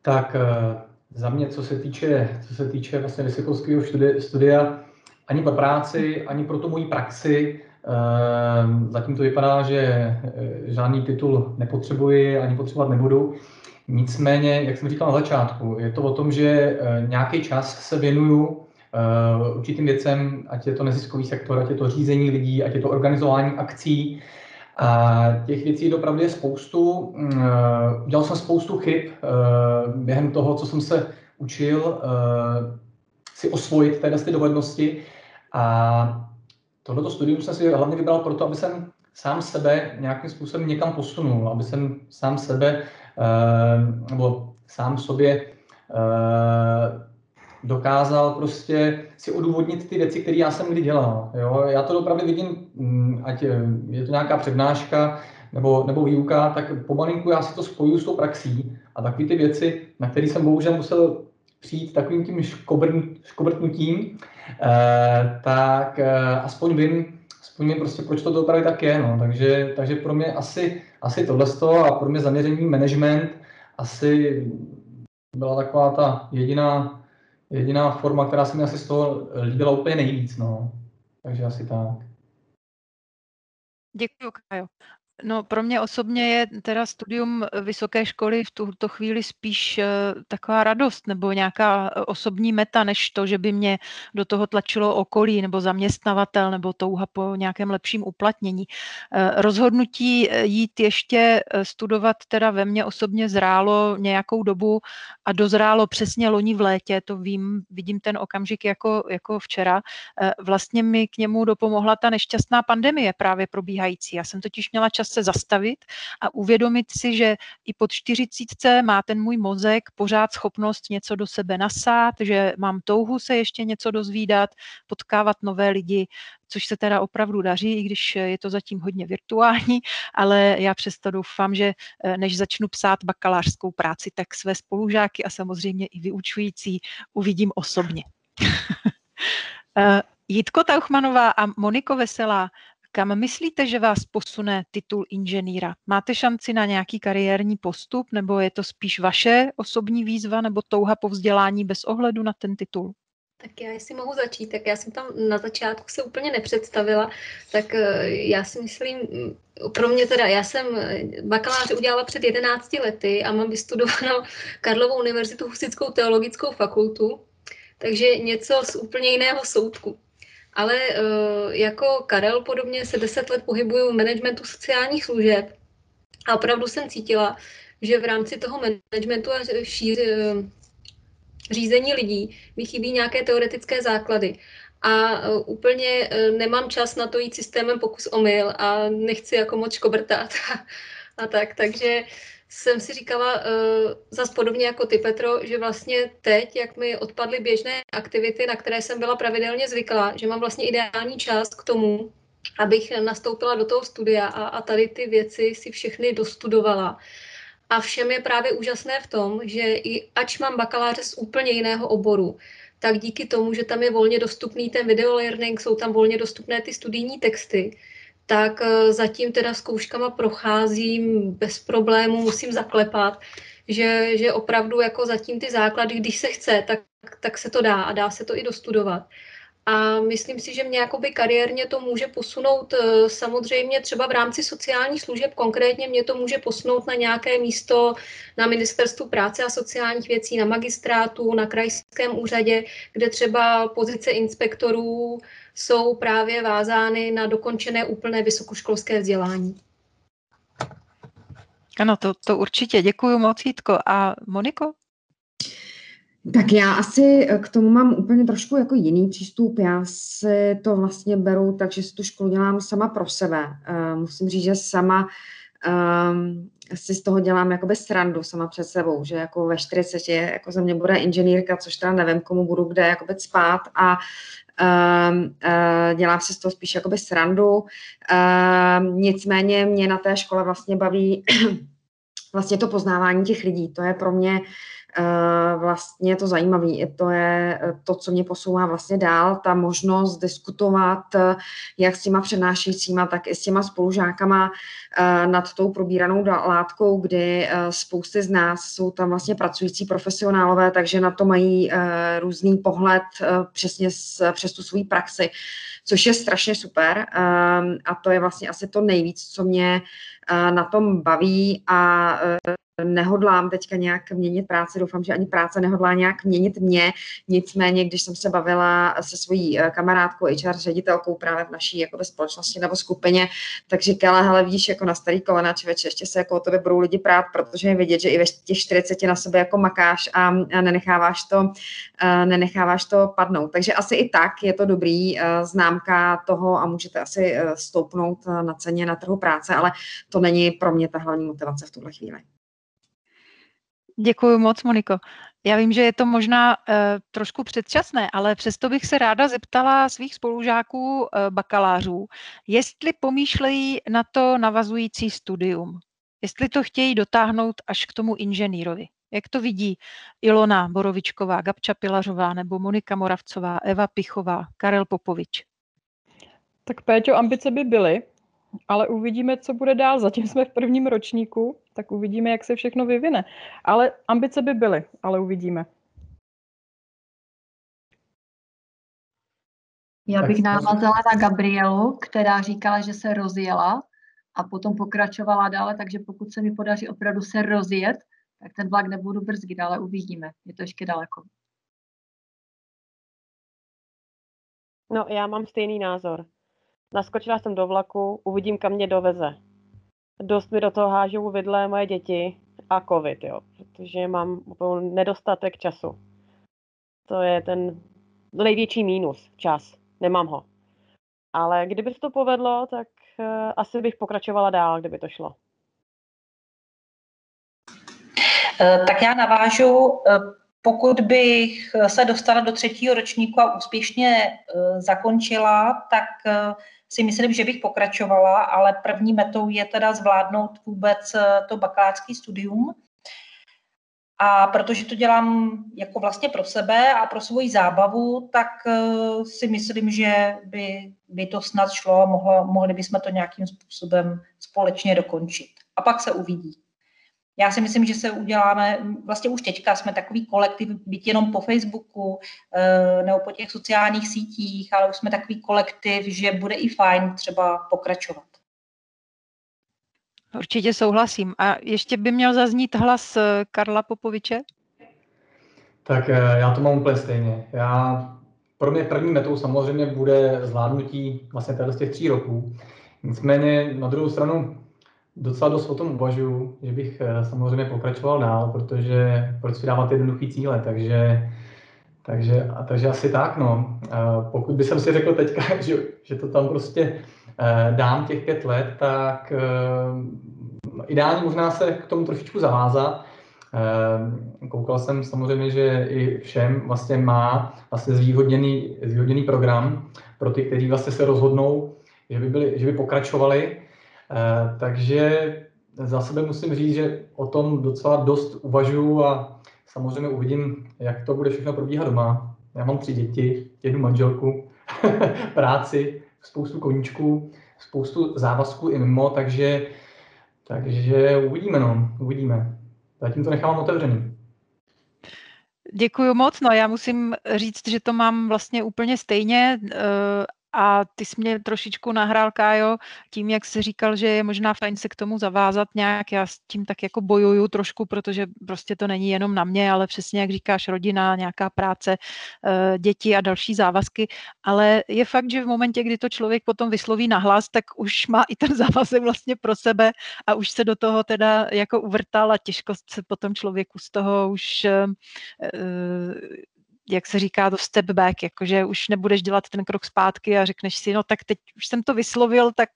Tak eh, za mě, co se týče, co se týče vlastně vysokoškolského studia, ani pro práci, ani pro tu moji praxi, eh, zatím to vypadá, že eh, žádný titul nepotřebuji, ani potřebovat nebudu. Nicméně, jak jsem říkal na začátku, je to o tom, že nějaký čas se věnuju určitým věcem, ať je to neziskový sektor, ať je to řízení lidí, ať je to organizování akcí, a těch věcí opravdu je spoustu. Mm, eh, udělal jsem spoustu chyb eh, během toho, co jsem se učil eh, si osvojit téhle ty dovednosti. A tohleto studium jsem si hlavně vybral proto, aby jsem sám sebe nějakým způsobem někam posunul, aby jsem sám sebe nebo sám sobě dokázal prostě si odůvodnit ty věci, které já jsem kdy dělal. Jo? Já to opravdu vidím, mm, ať je to nějaká přednáška nebo, nebo výuka, tak pomalinku já si to spojuju s tou praxí a takové ty věci, na které jsem bohužel musel přijít takovým tím škobrtnutím, eh, tak eh, aspoň vím, aspoň vím prostě, proč to opravdu tak je. No. Takže, takže pro mě asi, asi tohle a pro mě zaměření management asi byla taková ta jediná jediná forma, která se mi asi z toho líbila úplně nejvíc. No. Takže asi tak. Děkuji, Kajo. No, pro mě osobně je teda studium vysoké školy v tuto chvíli spíš eh, taková radost nebo nějaká eh, osobní meta, než to, že by mě do toho tlačilo okolí nebo zaměstnavatel nebo touha po nějakém lepším uplatnění. Eh, rozhodnutí jít ještě studovat teda ve mně osobně zrálo nějakou dobu a dozrálo přesně loni v létě, to vím, vidím ten okamžik jako, jako včera. Vlastně mi k němu dopomohla ta nešťastná pandemie právě probíhající. Já jsem totiž měla čas čas se zastavit a uvědomit si, že i pod čtyřicítce má ten můj mozek pořád schopnost něco do sebe nasát, že mám touhu se ještě něco dozvídat, potkávat nové lidi, což se teda opravdu daří, i když je to zatím hodně virtuální, ale já přesto doufám, že eh, než začnu psát bakalářskou práci, tak své spolužáky a samozřejmě i vyučující uvidím osobně. Eh, Jitko Tauchmanová a Moniko Veselá, kam myslíte, že vás posune titul inženýra? Máte šanci na nějaký kariérní postup, nebo je to spíš vaše osobní výzva, nebo touha po vzdělání bez ohledu na ten titul? Tak já jestli mohu začít, tak já jsem tam na začátku se úplně nepředstavila, tak eh, já si myslím, pro mě teda, já jsem bakaláře udělala před 11 lety a mám vystudovanou Karlovou univerzitu Husickou teologickou fakultu, takže něco z úplně jiného soudku ale uh, jako Karel podobně se deset let pohybuju v managementu sociálních služeb a opravdu jsem cítila, že v rámci toho managementu a šíř, uh, řízení lidí mi chybí nějaké teoretické základy. A uh, úplně nemám čas na to jít systémem pokus omyl a nechci jako moc škobrtat a, a tak. Takže uh, jsem si říkala uh, zas podobně jako ty, Petro, že vlastně teď, jak mi odpadly běžné aktivity, na které jsem byla pravidelně zvyklá, že mám vlastně ideální čas k tomu, abych nastoupila do toho studia a, a tady ty věci si všechny dostudovala. A všem je právě úžasné v tom, že i ač mám bakaláře z úplně jiného oboru, tak díky tomu, že tam je volně dostupný ten video learning, jsou tam volně dostupné ty studijní texty, tak eh, zatím teda zkouškama procházím bez problémů, musím zaklepat, že, že opravdu jako zatím ty základy, když se chce, tak, tak se to dá a dá se to i dostudovat. A myslím si, že mě jakoby kariérně to může posunout eh, samozřejmě třeba v rámci sociálních služeb, konkrétně mě to může posunout na nějaké místo na Ministerstvu práce a sociálních věcí, na magistrátu, na krajském úřadě, kde třeba pozice inspektorů jsou právě vázány na dokončené úplné vysokoškolské vzdělání. Ano, to, to určitě. Děkuji moc, Jitko. A Moniko? Tak já asi k tomu mám úplně trošku jako jiný přístup. Já si to vlastně beru tak, že si tu školu dělám sama pro sebe. Uh, musím říct, že sama um, si z toho dělám jakoby srandu sama před sebou, že jako ve 40 jako za mě bude inženýrka, což teda nevím, komu budu kde jakoby spát a dělám si z toho spíš jakoby srandu. Uh, nicméně mě na té škole vlastně baví vlastně to poznávání těch lidí. To je pro mě vlastně to zajímavé. To je to, co mě posouvá vlastně dál, ta možnost diskutovat jak s těma přednášejícíma, tak i s těma spolužákama nad tou probíranou látkou, kdy spousty z nás jsou tam vlastně pracující profesionálové, takže na to mají různý pohled přesně přes tu svou praxi což je strašně super a to je vlastně asi to nejvíc, co mě na tom baví a nehodlám teďka nějak měnit práci, doufám, že ani práce nehodlá nějak měnit mě, nicméně, když jsem se bavila se svojí eh, kamarádkou, HR ředitelkou právě v naší jakoby, společnosti nebo skupině, tak říkala, hele, vidíš, jako na starý kolena, člověče, ještě se jako o tebe budou lidi prát, protože je vidět, že i ve těch 40 na sebe jako makáš a, nenecháváš, to, uh, nenecháváš to padnout. Takže asi i tak je to dobrý uh, známka toho a můžete asi stoupnout na ceně na trhu práce, ale to není pro mě ta hlavní motivace v tuhle chvíli. Děkuji moc, Moniko. Já vím, že je to možná uh, trošku předčasné, ale přesto bych se ráda zeptala svých spolužáků uh, bakalářů, jestli pomýšlejí na to navazující studium, jestli to chtějí dotáhnout až k tomu inženýrovi. Jak to vidí Ilona Borovičková, Gabča Pilařová nebo Monika Moravcová, Eva Pichová, Karel Popovič? Tak Péťo, ambice by byly, ale uvidíme, co bude dál. Zatím jsme v prvním ročníku, tak uvidíme, jak se všechno vyvine. Ale ambice by byly, ale uvidíme. Já bych navázala na Gabrielu, která říkala, že se rozjela a potom pokračovala dále, takže pokud se mi podaří opravdu se rozjet, tak ten vlak nebudu brzdit, ale uvidíme. Je to ještě daleko. No, já mám stejný názor. Naskočila jsem do vlaku, uvidím, kam mě doveze. Dost mi do toho hážou vidle moje děti a covid, jo, protože mám nedostatek času. To je ten největší mínus, čas. Nemám ho. Ale kdyby se to povedlo, tak uh, asi bych pokračovala dál, kdyby to šlo. Eh, tak já navážu, eh, pokud bych se dostala do třetího ročníku a úspěšně zakončila, tak si myslím, že bych pokračovala, ale první metou je teda zvládnout vůbec eh, to bakalářský studium. A protože to dělám jako vlastně pro sebe a pro svoji zábavu, tak eh, si myslím, že by, by to snad šlo a mohli bychom to nějakým způsobem společně dokončit. A pak se uvidí. Já si myslím, že se uděláme, vlastně už teďka jsme takový kolektiv, byť jenom po Facebooku eh, nebo po těch sociálních sítích, ale už jsme takový kolektiv, že bude i fajn třeba pokračovat. Určitě souhlasím. A ještě by měl zaznít hlas eh, Karla Popoviče? Tak eh, já to mám úplně stejně. Já, pro mě první metou samozřejmě bude zvládnutí vlastně z těch tří roků. Nicméně na druhou stranu docela dost o tom uvažuju, že bych eh, samozřejmě pokračoval dál, protože proč si dávat jednoduchý cíle, takže, takže, a, takže asi tak, no. Pokud bych si řekl teďka, že, že to tam prostě eh, dám těch pět let, tak eh, ideálně možná se k tomu trošičku zavázat. Koukal jsem samozřejmě, že i všem vlastně má vlastně zvýhodněný, zvýhodněný program pro ty, kteří vlastně se rozhodnou, že by, byli, že by pokračovali Eh, takže za sebe musím říct, že o tom docela dost uvažuju a samozřejmě uvidím, jak to bude všechno probíhat doma. Já mám tři děti, jednu manželku, práci, spoustu koníčků, spoustu závazků i mimo, takže, takže uvidíme, no, uvidíme. Zatím to nechávám otevřený. Děkuji moc. No, já musím říct, že to mám vlastně úplně stejně eh, a ty jsi mě trošičku nahrál, Kájo, tím, jak jsi říkal, že je možná fajn se k tomu zavázat nějak. Já s tím tak jako bojuju trošku, protože prostě to není jenom na mě, ale přesně jak říkáš, rodina, nějaká práce, eh, děti a další závazky. Ale je fakt, že v momentě, kdy to člověk potom vysloví nahlas, tak už má i ten závazek vlastně pro sebe a už se do toho teda jako uvrtal a těžko se potom člověku z toho už eh, jak se říká, to step back, jakože už nebudeš dělat ten krok zpátky a řekneš si, no tak teď už jsem to vyslovil, tak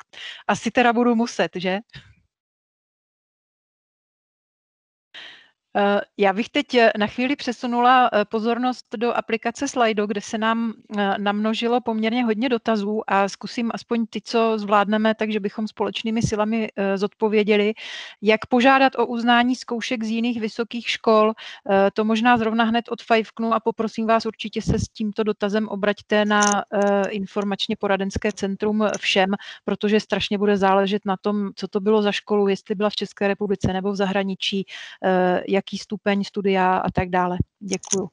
asi teda budu muset, že? Já bych teď eh, na chvíli přesunula eh, pozornost do aplikace Slido, kde se nám namnožilo poměrně hodně dotazů a zkusím aspoň ty, co zvládneme, takže bychom společnými silami zodpověděli, jak požádat o uznání zkoušek z jiných vysokých škol. To možná zrovna hned odfajfknu a poprosím vás určitě se s tímto dotazem obraťte na informačně poradenské centrum všem, protože strašně bude záležet na tom, co to bylo za školu, jestli byla v České republice nebo v zahraničí, jak jaký stupeň studia a tak dále. Děkuju.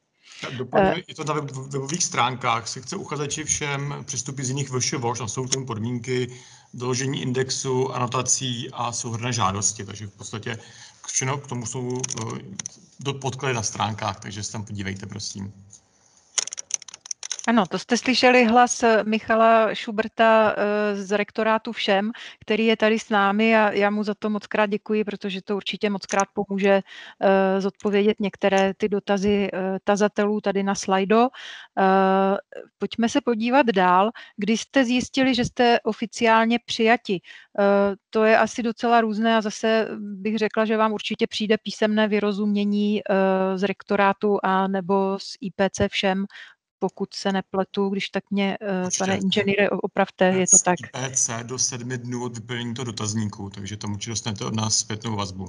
Doplňuji, je to na webových stránkách, se chce uchazeči všem přistupy z jiných VŠVOŠ a jsou tam podmínky doložení indexu, anotací a souhrné žádosti, takže v podstatě všechno k tomu jsou eh, do podklady na stránkách, takže se tam podívejte, prosím. Ano, to jste slyšeli hlas eh, Michala Šuberta eh, z rektorátu všem, který je tady s námi a já mu za to moc krát děkuji, protože to určitě moc krát pomůže eh, zodpovědět některé ty dotazy tazatelů tady na slajdo. Pojďme se podívat dál. Kdy jste zjistili, že jste oficiálně přijati? To je asi docela různé a zase bych řekla, že vám určitě přijde písemné vyrozumění z rektorátu a nebo z IPC všem pokud se nepletu, když tak mě, uh, pane inženýre, opravte, je to tak. PC do sedmi dnů od vyplnění toho dotazníku, takže tam určitě dostanete od nás zpětnou vazbu.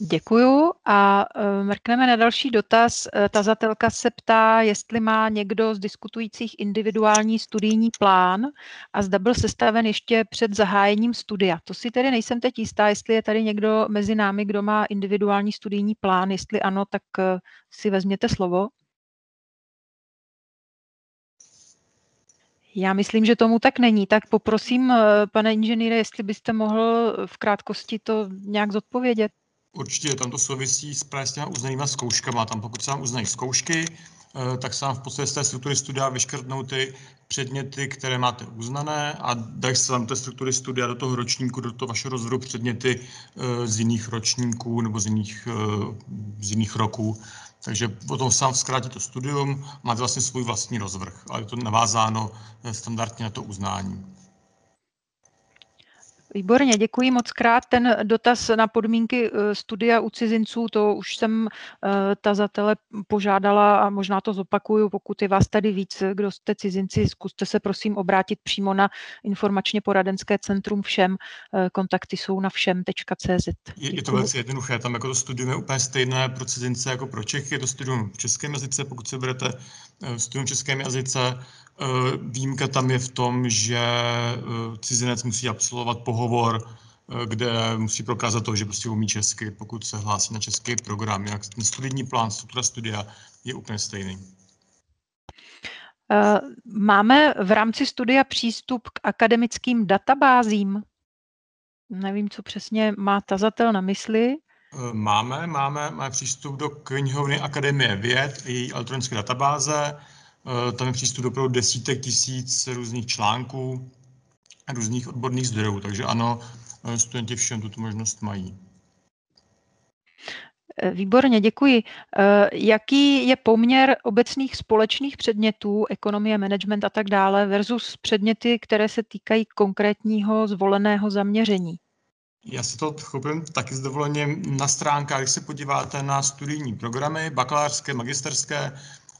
Děkuju a uh, mrkneme na další dotaz. Uh, tazatelka se ptá, jestli má někdo z diskutujících individuální studijní plán a zda byl sestaven ještě před zahájením studia. To si tedy nejsem teď jistá, jestli je tady někdo mezi námi, kdo má individuální studijní plán. Jestli ano, tak si vezměte slovo. Já myslím, že tomu tak není. Tak poprosím, eh, pane inženýre, jestli byste mohl v krátkosti to nějak zodpovědět. Určitě, tam to souvisí s právě s těma uznanýma zkouškama. Tam pokud se vám uznají zkoušky, eh, tak se vám v podstatě z té struktury studia vyškrtnou ty předměty, které máte uznané a dají se vám té struktury studia do toho ročníku, do toho vašeho rozhodu předměty eh, z jiných ročníků nebo z jiných, z jiných roků. Takže potom sám zkrátit to studium, máte vlastně svůj vlastní rozvrh, ale je to navázáno standardně na to uznání. Výborně, děkuji moc krát. Ten dotaz na podmínky eh, studia u cizinců, to už jsem eh, tazatele požádala a možná to zopakuju, pokud je vás tady víc, kdo jste cizinci, zkuste se prosím obrátit přímo na informačně poradenské centrum všem. Eh, kontakty jsou na všem.cz. Je, je to velice jednoduché, tam jako to studium je úplně stejné pro cizince jako pro Čechy, je to studium v českém jazyce, pokud se berete studium v českém jazyce, Eh, výjimka tam je v tom, že eh, cizinec musí absolvovat pohovor, eh, kde musí prokázat to, že prostě umí česky, pokud se hlásí na český program. Jak ten studijní plán, struktura studia je úplně stejný. Máme v rámci studia přístup k akademickým databázím? Nevím, co přesně má tazatel na mysli. Máme, máme, máme přístup do knihovny Akademie věd, její elektronické databáze. Eh, tam je přístup do opravdu desítek tisíc různých článků, různých odborných zdrojů, takže ano, eh, studenti všem tuto možnost mají. Eh, výborně, děkuji. Jaký je poměr obecných společných předmětů, ekonomie, management a tak dále, versus předměty, které se týkají konkrétního zvoleného zaměření? Já si to chopím taky s dovolením na stránkách, když se podíváte na studijní programy, bakalářské, magisterské,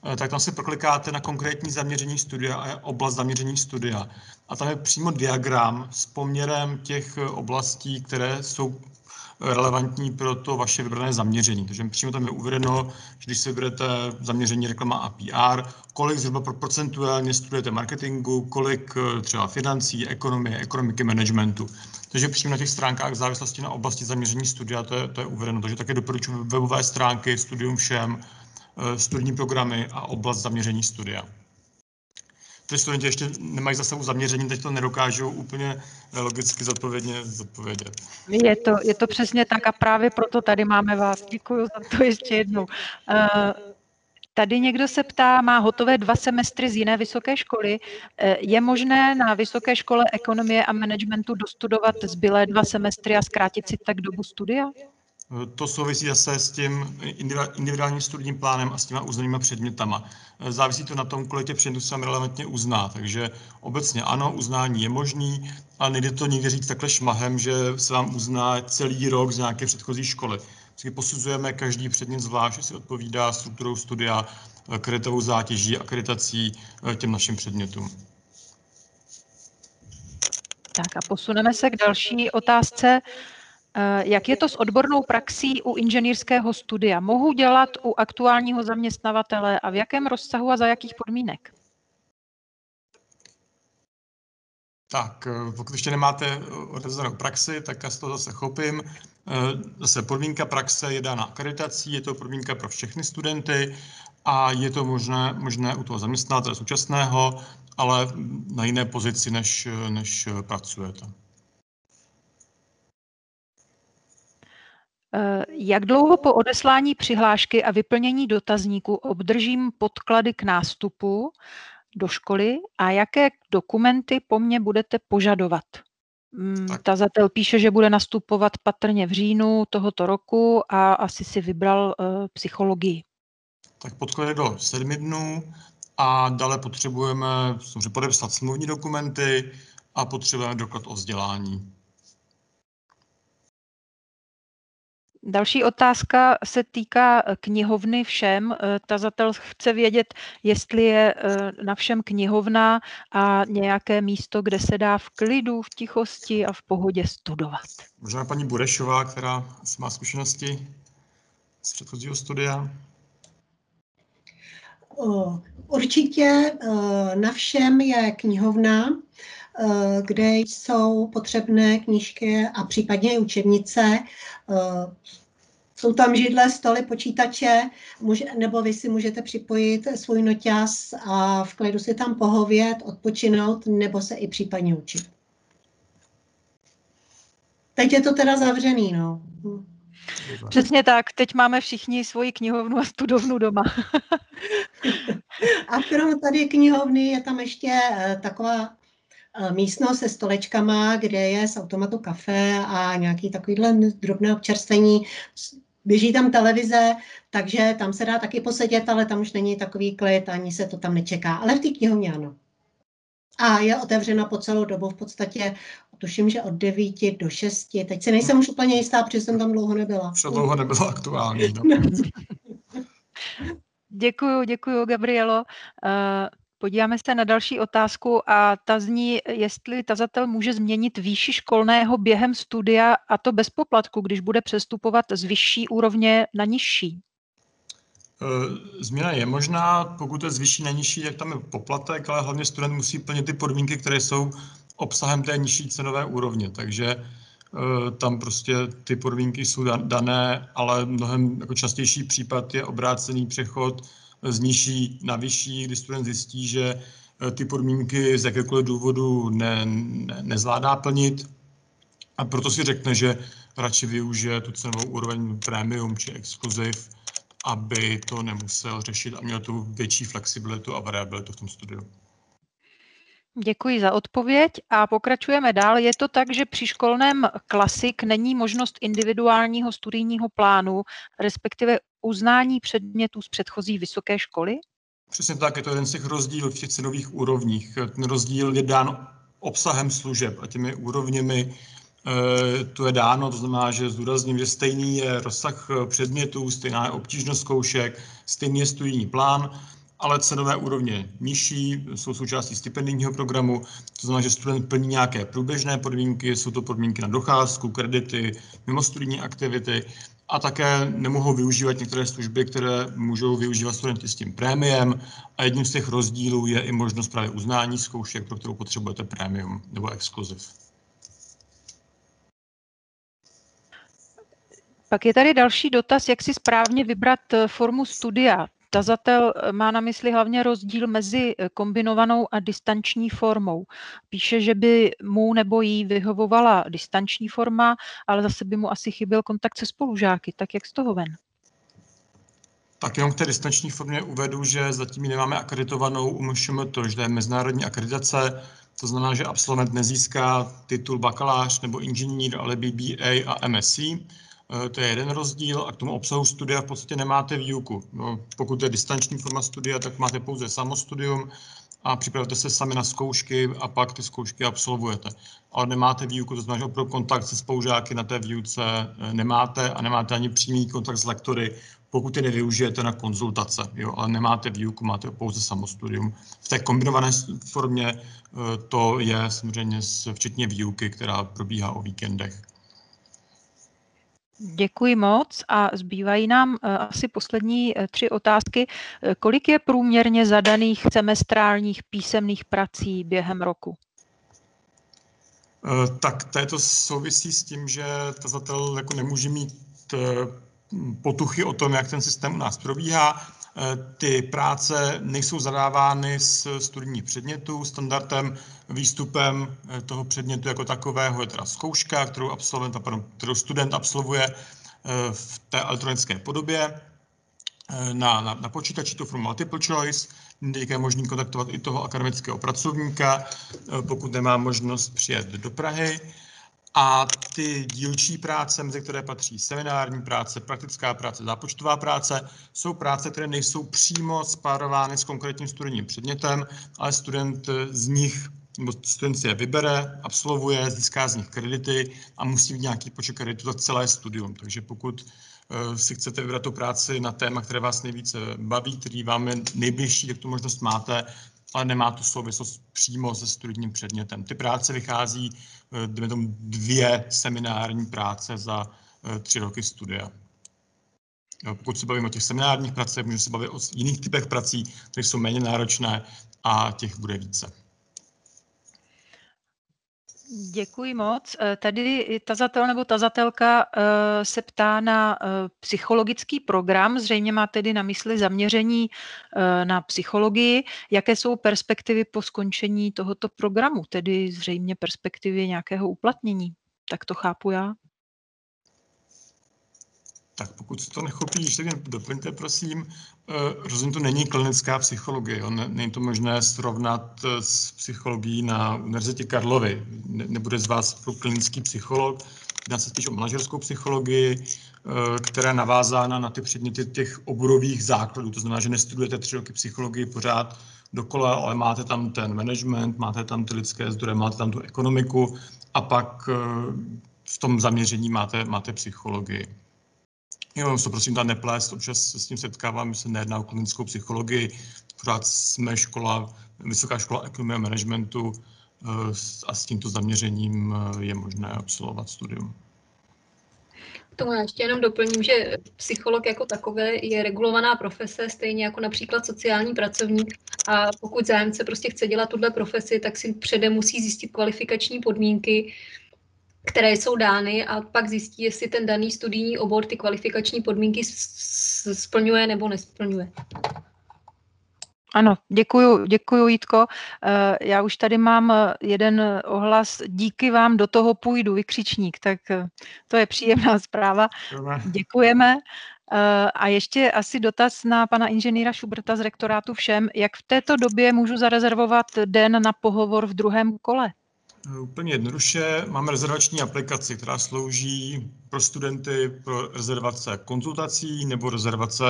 Eh, tak tam si proklikáte na konkrétní zaměření studia a oblast zaměření studia. A tam je přímo diagram s poměrem těch eh, oblastí, které jsou relevantní pro to vaše vybrané zaměření. Takže přímo tam je uvedeno, že když si vyberete zaměření reklama a PR, kolik zhruba procentuálně studujete marketingu, kolik eh, třeba financí, ekonomie, ekonomiky, managementu. Takže přímo na těch stránkách v závislosti na oblasti zaměření studia to je, to je uvedeno. Takže také doporučuji webové stránky, studium všem, Eh, studijní programy a oblast zaměření studia. Ty studenti ještě nemají za sebou zaměření, teď to nedokážou úplně eh, logicky zodpovědně zodpovědět. Je to, je to přesně tak a právě proto tady máme vás. Děkuji za to ještě jednou. Uh, Tady někdo se ptá, má hotové dva semestry z jiné vysoké školy. Je možné na vysoké škole ekonomie a managementu dostudovat zbylé dva semestry a zkrátit si tak dobu studia? To souvisí zase s tím individuálním studijním plánem a s těma uznanými předmětama. Závisí to na tom, kolik těch předmětů se relevantně uzná. Takže obecně ano, uznání je možný, ale nejde to nikdy říct takhle šmahem, že se vám uzná celý rok z nějaké předchozí školy. Vždycky posuzujeme každý předmět zvlášť, jestli odpovídá strukturou studia, kreditovou zátěží, akreditací těm našim předmětům. Tak a posuneme se k další otázce. Jak je to s odbornou praxí u inženýrského studia? Mohu dělat u aktuálního zaměstnavatele a v jakém rozsahu a za jakých podmínek? Tak, eh, pokud ještě nemáte eh, odevzdanou praxi, tak já z toho zase chopím. Eh, zase podmínka praxe je dána akreditací, je to podmínka pro všechny studenty a je to možné, možné u toho zaměstnavatele současného, ale na jiné pozici, než, než pracujete. Jak dlouho po odeslání přihlášky a vyplnění dotazníku obdržím podklady k nástupu školy a jaké dokumenty po mně budete požadovat. Mm, tak. Tazatel píše, že bude nastupovat patrně v říjnu tohoto roku a asi si vybral uh, psychologii. Tak podklady do sedmi dnů a dále potřebujeme podepsat smluvní dokumenty a potřebujeme doklad o vzdělání. Další otázka se týká eh, knihovny všem. Eh, tazatel chce vědět, jestli je eh, na všem knihovna a nějaké místo, kde se dá v klidu, v tichosti a v pohodě studovat. Možná paní Burešová, která má zkušenosti z předchozího studia. Určitě na všem je knihovna, kde jsou potřebné knížky a případně i učebnice. Jsou tam židle, stoly, počítače, může, nebo vy si můžete připojit svůj noťaz a v klidu si tam pohovět, odpočinout nebo se i případně učit. Teď je to teda zavřený, no. Přesně tak, teď máme všichni svoji knihovnu a studovnu doma. a krom tady knihovny je tam ještě eh, taková eh, místnost se stolečkama, kde je z automatu kafe a nějaký takovýhle drobné občerstvení běží tam televize, takže tam se dá taky posedět, ale tam už není takový klid, ani se to tam nečeká. Ale v té knihovně ano. A je otevřena po celou dobu, v podstatě tuším, že od 9 do 6. Teď si nejsem už úplně jistá, protože jsem tam dlouho nebyla. Už dlouho nebylo aktuální. No. děkuju, děkuju, Gabrielo. Podíváme se na další otázku a ta zní, jestli tazatel může změnit výši školného během studia a to bez poplatku, když bude přestupovat z vyšší úrovně na nižší. E, změna je možná, pokud je z vyšší na nižší, tak tam je poplatek, ale hlavně student musí plnit ty podmínky, které jsou obsahem té nižší cenové úrovně. Takže e, tam prostě ty podmínky jsou dané, ale mnohem jako častější případ je obrácený přechod z nižší na vyšší, kdy student zjistí, že eh, ty podmínky z jakékoliv důvodu ne, ne, nezvládá plnit a proto si řekne, že radši využije tu cenovou úroveň premium či exkluziv, aby to nemusel řešit a měl tu větší flexibilitu a variabilitu v tom studiu. Děkuji za odpověď a pokračujeme dál. Je to tak, že při školném klasik není možnost individuálního studijního plánu, respektive uznání předmětů z předchozí vysoké školy? Přesně tak, je to jeden z těch rozdílů v těch cenových úrovních. Ten rozdíl je dán obsahem služeb a těmi úrovněmi e, to je dáno, to znamená, že zdůrazním, že stejný je rozsah předmětů, stejná je obtížnost zkoušek, stejný je studijní plán, ale cenové úrovně nižší, jsou součástí stipendijního programu, to znamená, že student plní nějaké průběžné podmínky, jsou to podmínky na docházku, kredity, mimostudijní aktivity a také nemohou využívat některé služby, které můžou využívat studenti s tím prémiem a jedním z těch rozdílů je i možnost právě uznání zkoušek, pro kterou potřebujete prémium nebo exkluziv. Pak je tady další dotaz, jak si správně vybrat eh, formu studia. Tazatel eh, má na mysli hlavně rozdíl mezi eh, kombinovanou a distanční formou. Píše, že by mu nebo jí vyhovovala distanční forma, ale zase by mu asi chyběl kontakt se spolužáky. Tak jak z toho ven? Tak jenom k té distanční formě uvedu, že zatím ji nemáme akreditovanou u to, že to je mezinárodní akreditace, to znamená, že absolvent nezíská titul bakalář nebo inženýr, ale BBA a MSc. Eh, to je jeden rozdíl a k tomu obsahu studia v podstatě nemáte výuku. No, pokud je distanční forma studia, tak máte pouze samostudium a připravujete se sami na zkoušky a pak ty zkoušky absolvujete. Ale nemáte výuku, to znamená, že pro kontakt se spolužáky na té výuce eh, nemáte a nemáte ani přímý kontakt s lektory, pokud je nevyužijete na konzultace, jo, ale nemáte výuku, máte pouze samostudium. V té kombinované formě eh, to je samozřejmě včetně výuky, která probíhá o víkendech. Děkuji moc a zbývají nám eh, asi poslední eh, tři otázky. Eh, kolik je průměrně zadaných semestrálních písemných prací během roku? Tak to souvisí s tím, že tazatel jako nemůže mít potuchy o tom, jak ten systém u nás probíhá. Ty práce nejsou zadávány z studijních předmětů. Standardem, výstupem toho předmětu jako takového je teda zkouška, kterou, absolvent, kterou student absolvuje eh, v té elektronické podobě eh, na, na, na počítači, to formu multiple choice, je možný kontaktovat i toho akademického pracovníka, eh, pokud nemá možnost přijet do Prahy. A ty dílčí práce, mezi které patří seminární práce, praktická práce, zápočtová práce, jsou práce, které nejsou přímo spárovány s konkrétním studijním předmětem, ale student z nich nebo student si je vybere, absolvuje, získá z nich kredity a musí mít nějaký počet kreditů za celé studium. Takže pokud eh, si chcete vybrat tu práci na téma, které vás nejvíce baví, který vám je nejbližší, tak tu možnost máte, ale nemá tu souvislost přímo se studijním předmětem. Ty práce vychází, eh, tomu, dvě seminární práce za eh, tři roky studia. Pokud se bavíme o těch seminárních pracech, můžeme se bavit o jiných typech prací, které jsou méně náročné a těch bude více. Děkuji moc. Eh, tady tazatel nebo tazatelka eh, se ptá na eh, psychologický program, zřejmě má tedy na mysli zaměření na psychologii. Jaké jsou perspektivy po skončení tohoto programu, tedy zřejmě perspektivy nějakého uplatnění? Tak to chápu já. Tak pokud to nechopí, ještě mě doplňte, prosím. Eh, rozumím, to není klinická psychologie. Jo? Není to možné srovnat eh, s psychologií na Univerzitě Karlovy. Nebude z vás klinický psycholog. Jedná se spíš o manažerskou psychologii, eh, která je navázána na ty předměty těch oborových základů. To znamená, že nestudujete tři roky psychologii pořád dokola, ale máte tam ten management, máte tam ty lidské zdroje, máte tam tu ekonomiku a pak v tom zaměření máte, máte psychologii. Jo, se prosím tam neplést, občas se s tím setkávám, se nejedná o klinickou psychologii, pořád jsme škola, vysoká škola ekonomie a managementu eh, a s tímto zaměřením eh, je možné absolvovat studium. Tomu já ještě jenom doplním, že psycholog jako takové je regulovaná profese, stejně jako například sociální pracovník. A pokud zájemce prostě chce dělat tuhle profesi, tak si předem musí zjistit kvalifikační podmínky, které jsou dány a pak zjistí, jestli ten daný studijní obor ty kvalifikační podmínky splňuje nebo nesplňuje. Ano, děkuju, děkuju Jitko. Eh, já už tady mám eh, jeden ohlas, díky vám, do toho půjdu, vykřičník, tak eh, to je příjemná zpráva. Děkujeme. A ještě asi dotaz na pana inženýra Šubrta z rektorátu všem. Jak v této době můžu zarezervovat den na pohovor v druhém kole? Úplně jednoduše. Máme rezervační aplikaci, která slouží pro studenty pro rezervace konzultací nebo rezervace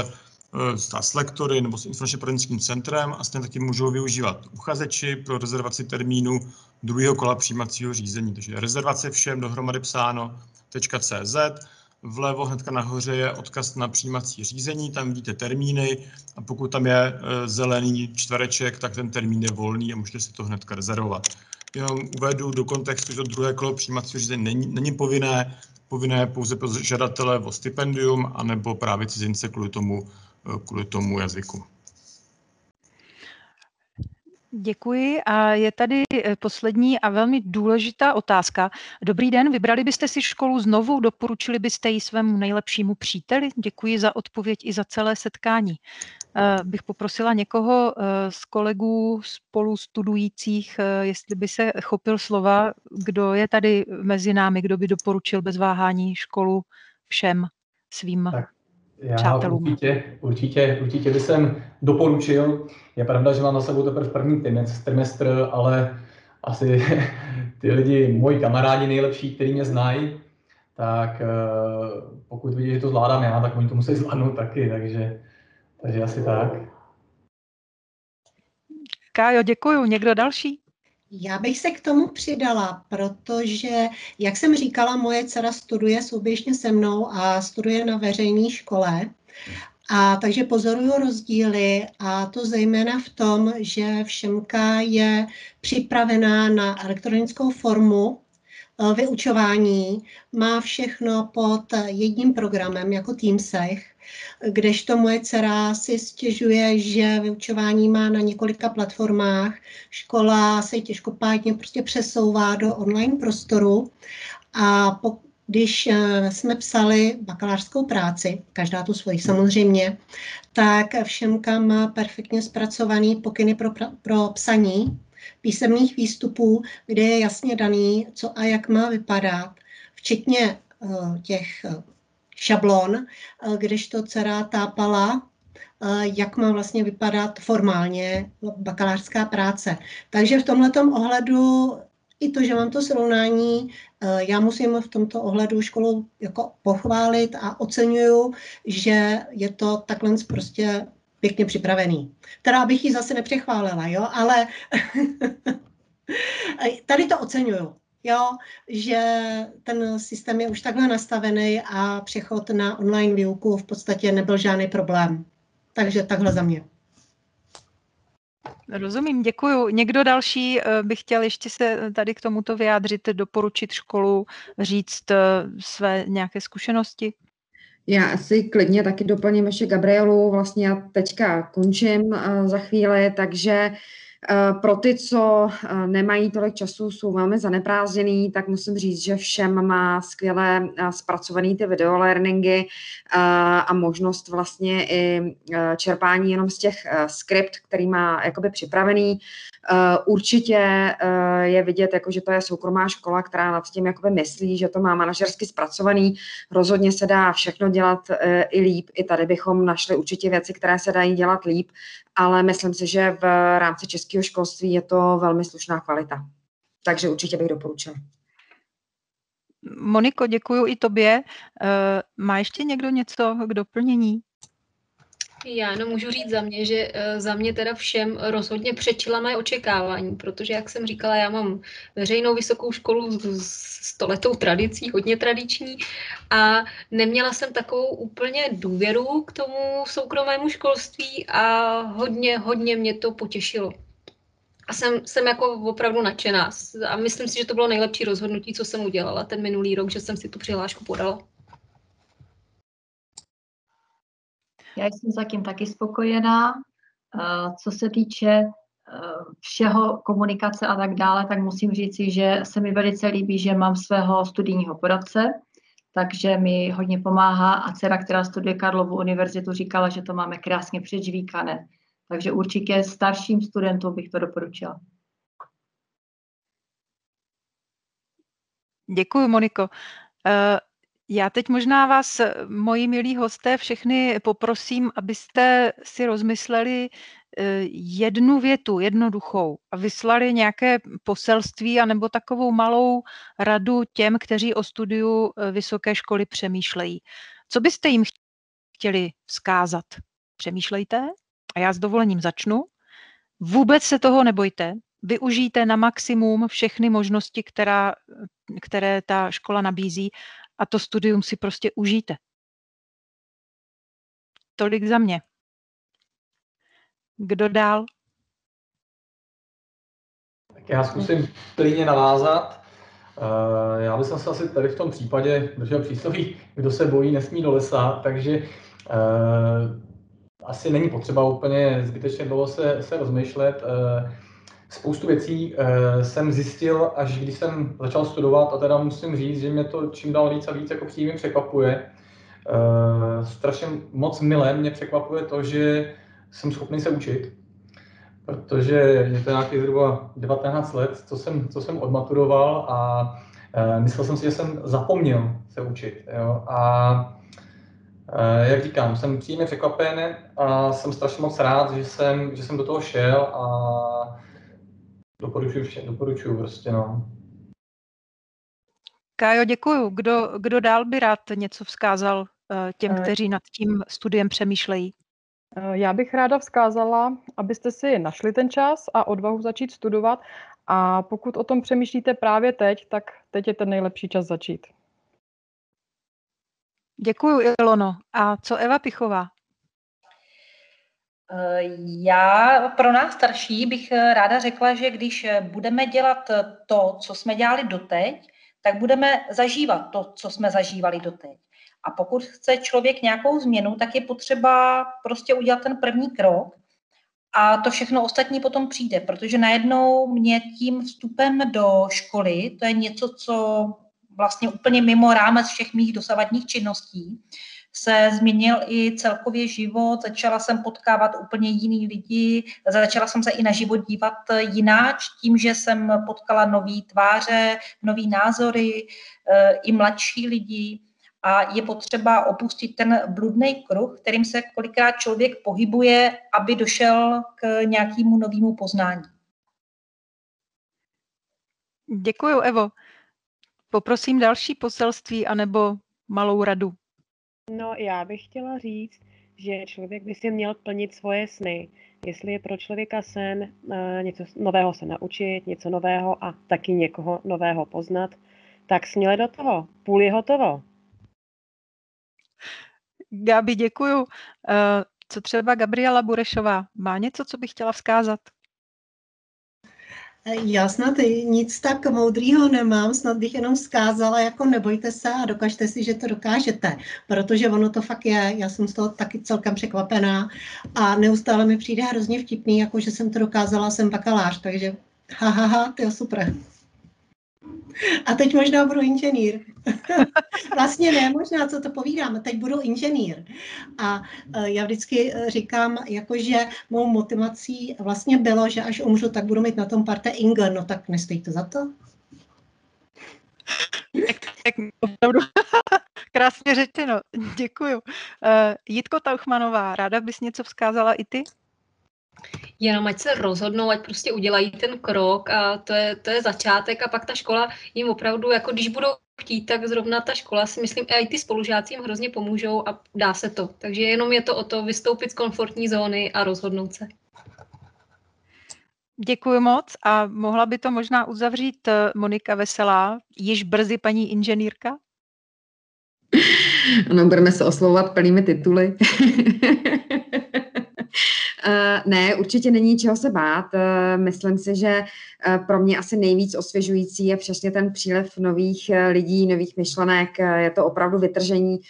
eh, s lektory nebo s informačně poradenským centrem a stejně taky můžou využívat uchazeči pro rezervaci termínu druhého kola přijímacího řízení. Takže rezervace všem dohromady psáno .cz. Vlevo hnedka nahoře je odkaz na přijímací řízení, tam vidíte termíny a pokud tam je eh, zelený čtvereček, tak ten termín je volný a můžete si to hnedka rezervovat jenom uvedu do kontextu, že druhé kolo přijímacího řízení není, není povinné, povinné pouze pro žadatele o stipendium, anebo právě cizince kvůli tomu, kvůli tomu jazyku. Děkuji a je tady eh, poslední a velmi důležitá otázka. Dobrý den, vybrali byste si školu znovu, doporučili byste ji svému nejlepšímu příteli? Děkuji za odpověď i za celé setkání. Eh, bych poprosila někoho eh, z kolegů spolu studujících, jestli by se chopil slova, kdo je tady mezi námi, kdo by doporučil bez váhání školu všem svým tak. Já přátelům. Určitě, určitě, určitě by jsem doporučil. Je pravda, že mám za sebou teprve první trimestr, ale asi ty lidi, moji kamarádi nejlepší, kteří mě znají, tak eh, pokud vidí, že to zvládám já, tak oni to musí zvládnout taky, takže, takže asi tak. Kájo, děkuju. Někdo další? Já bych se k tomu přidala, protože, jak jsem říkala, moje dcera studuje souběžně se mnou a studuje na veřejné škole. A takže pozoruju rozdíly a to zejména v tom, že všemka je připravená na elektronickou formu eh, vyučování, má všechno pod jedním programem jako Teamsech, kdežto moje dcera si stěžuje, že vyučování má na několika platformách, škola se těžkopádně prostě přesouvá do online prostoru. A po, když eh, jsme psali bakalářskou práci, každá tu svoji samozřejmě, tak všemka má perfektně zpracovaný pokyny pro, pro psaní písemných výstupů, kde je jasně daný, co a jak má vypadat, včetně uh, těch šablon, uh, když to dcera tápala, jak má vlastně vypadat formálně bakalářská práce. Takže v tomto ohledu i to, že mám to srovnání, eh, já musím v tomto ohledu školu jako pochválit a oceňuju, že je to takhle prostě pěkně připravený. Teda bych ji zase nepřechválila, jo, ale tady to oceňuju, jo, že ten systém je už takhle nastavený a přechod na online výuku v podstatě nebyl žádný problém. Takže takhle za mě. Rozumím, děkuju. Někdo další eh, by chtěl ještě se tady k tomuto vyjádřit, doporučit školu, říct eh, své nějaké zkušenosti? Já si klidně taky doplním ještě Gabrielu, vlastně já teďka končím eh, za chvíli, takže Eh, pro ty, co eh, nemají tolik času, jsou velmi zaneprázdněný, tak musím říct, že všem má skvěle eh, zpracovaný ty videolearningy a možnost vlastně i čerpání jenom z těch skript, který má jakoby připravený. Určitě je vidět, jako, že to je soukromá škola, která nad tím jakoby myslí, že to má manažersky zpracovaný. Rozhodně se dá všechno dělat i líp. I tady bychom našli určitě věci, které se dají dělat líp ale myslím si, že v rámci českého školství je to velmi slušná kvalita. Takže určitě bych doporučila. Moniko, děkuji i tobě. Eh, má ještě někdo něco k doplnění? Já jenom můžu říct za mě, že eh, za mě teda všem rozhodně přečila moje očekávání, protože, jak jsem říkala, já mám veřejnou vysokou školu s stoletou tradicí, hodně tradiční a neměla jsem takovou úplně důvěru k tomu soukromému školství a hodně, hodně mě to potěšilo. A jsem, jsem jako opravdu nadšená a myslím si, že to bylo nejlepší rozhodnutí, co jsem udělala ten minulý rok, že jsem si tu přihlášku podala. Já jsem zatím taky spokojená. Eh, co se týče eh, všeho komunikace a tak dále, tak musím říci, že se mi velice líbí, že mám svého studijního poradce, takže mi hodně pomáhá a dcera, která studuje Karlovu univerzitu, říkala, že to máme krásně předžvíkané. Takže určitě starším studentům bych to doporučila. Děkuji, Moniko. Eh, já teď možná vás, moji milí hosté, všechny poprosím, abyste si rozmysleli eh, jednu větu, jednoduchou a vyslali nějaké poselství anebo takovou malou radu těm, kteří o studiu eh, vysoké školy přemýšlejí. Co byste jim chtěli vzkázat? Přemýšlejte a já s dovolením začnu. Vůbec se toho nebojte, využijte na maximum všechny možnosti, která, které ta škola nabízí a to studium si prostě užijte. Tolik za mě. Kdo dál? Tak já zkusím plně navázat. Uh, já bych se asi tady v tom případě držel přísloví, kdo se bojí, nesmí do lesa, takže uh, asi není potřeba úplně zbytečně dlouho se, se rozmýšlet. Spoustu věcí uh, jsem zjistil, až když jsem začal studovat a teda musím říct, že mě to čím dál víc a víc jako přímě překvapuje. Uh, strašně moc milé mě překvapuje to, že jsem schopný se učit, protože je to nějaký zhruba 19 let, co jsem, co jsem odmaturoval a uh, myslel jsem si, že jsem zapomněl se učit. Jo? A jak říkám, jsem příjemně překvapen a jsem strašně moc rád, že jsem, že jsem do toho šel a Doporučuji vše, doporučuji prostě, no. Kájo, děkuju. Kdo, kdo dál by rád něco vzkázal uh, těm, uh, kteří nad tím studiem přemýšlejí? Eh, já bych ráda vzkázala, abyste si našli ten čas a odvahu začít studovat a pokud o tom přemýšlíte právě teď, tak teď je ten nejlepší čas začít. Děkuji, Ilono. A co Eva Pichová? Eh, já pro nás starší bych eh, ráda řekla, že když budeme dělat to, co jsme dělali doteď, tak budeme zažívat to, co jsme zažívali doteď. A pokud chce člověk nějakou změnu, tak je potřeba prostě udělat ten první krok a to všechno ostatní potom přijde, protože najednou mě tím vstupem do školy, to je něco, co vlastně úplně mimo rámec všech mých dosavadních činností, se změnil i celkově život, začala jsem potkávat úplně jiný lidi, začala jsem se i na život dívat jináč, tím, že jsem potkala nový tváře, nový názory, eh, i mladší lidi a je potřeba opustit ten bludný kruh, kterým se kolikrát člověk pohybuje, aby došel k nějakému novému poznání. Děkuji, Evo. Poprosím další poselství anebo malou radu. No, já bych chtěla říct, že člověk by si měl plnit svoje sny. Jestli je pro člověka sen uh, něco nového se naučit, něco nového a taky někoho nového poznat, tak směle do toho. Půl je hotovo. Gabi, děkuju. Eh, co třeba Gabriela Burešová? Má něco, co bych chtěla vzkázat? Já snad nic tak moudrýho nemám, snad bych jenom vzkázala, jako nebojte se a dokažte si, že to dokážete, protože ono to fakt je, já jsem z toho taky celkem překvapená a neustále mi přijde hrozně vtipný, jako že jsem to dokázala, jsem bakalář, takže ha, ha, ha to je super. A teď možná budu inženýr. vlastně ne, možná, co to povídám, teď budu inženýr. A e, já vždycky e, říkám, jakože mou motivací vlastně bylo, že až umřu, tak budu mít na tom parte Inger, no tak nestojí to za to? tak, tak opravdu krásně řečeno, děkuju. Uh, Jitko Tauchmanová, ráda bys něco vzkázala i ty? Jenom ať se rozhodnou, ať prostě udělají ten krok a to je, to je začátek a pak ta škola jim opravdu, jako když budou chtít, tak zrovna ta škola si myslím, a i ty spolužáci jim hrozně pomůžou a dá se to. Takže jenom je to o to vystoupit z komfortní zóny a rozhodnout se. Děkuji moc a mohla by to možná uzavřít eh, Monika Veselá, již brzy paní inženýrka? Ano, budeme se oslovovat plnými tituly. Eh, ne, určitě není čeho se bát. Eh, myslím si, že eh, pro mě asi nejvíc osvěžující je přesně ten přílev nových lidí, nových myšlenek. Je to opravdu vytržení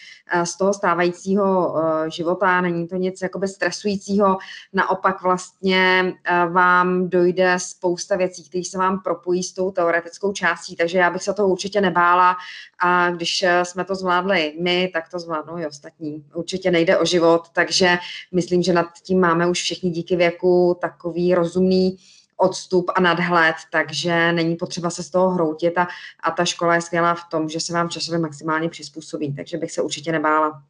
z toho stávajícího života, není to nic jakoby stresujícího. Naopak vlastně vám dojde spousta věcí, které se vám propojí s tou teoretickou částí, takže já bych se toho určitě nebála a když jsme to zvládli my, tak to zvládnou i ostatní. Určitě nejde o život, takže myslím, že nad tím máme už všichni díky věku takový rozumný odstup a nadhled, takže není potřeba se z toho hroutit a, a ta škola je skvělá v tom, že se vám časově maximálně přizpůsobí, takže bych se určitě nebála.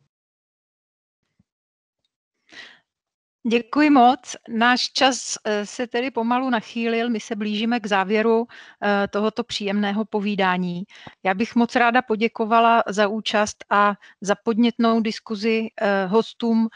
Děkuji moc. Náš čas eh, se tedy pomalu nachýlil, my se blížíme k závěru eh, tohoto příjemného povídání. Já bych moc ráda poděkovala za účast a za podnětnou diskuzi eh, hostům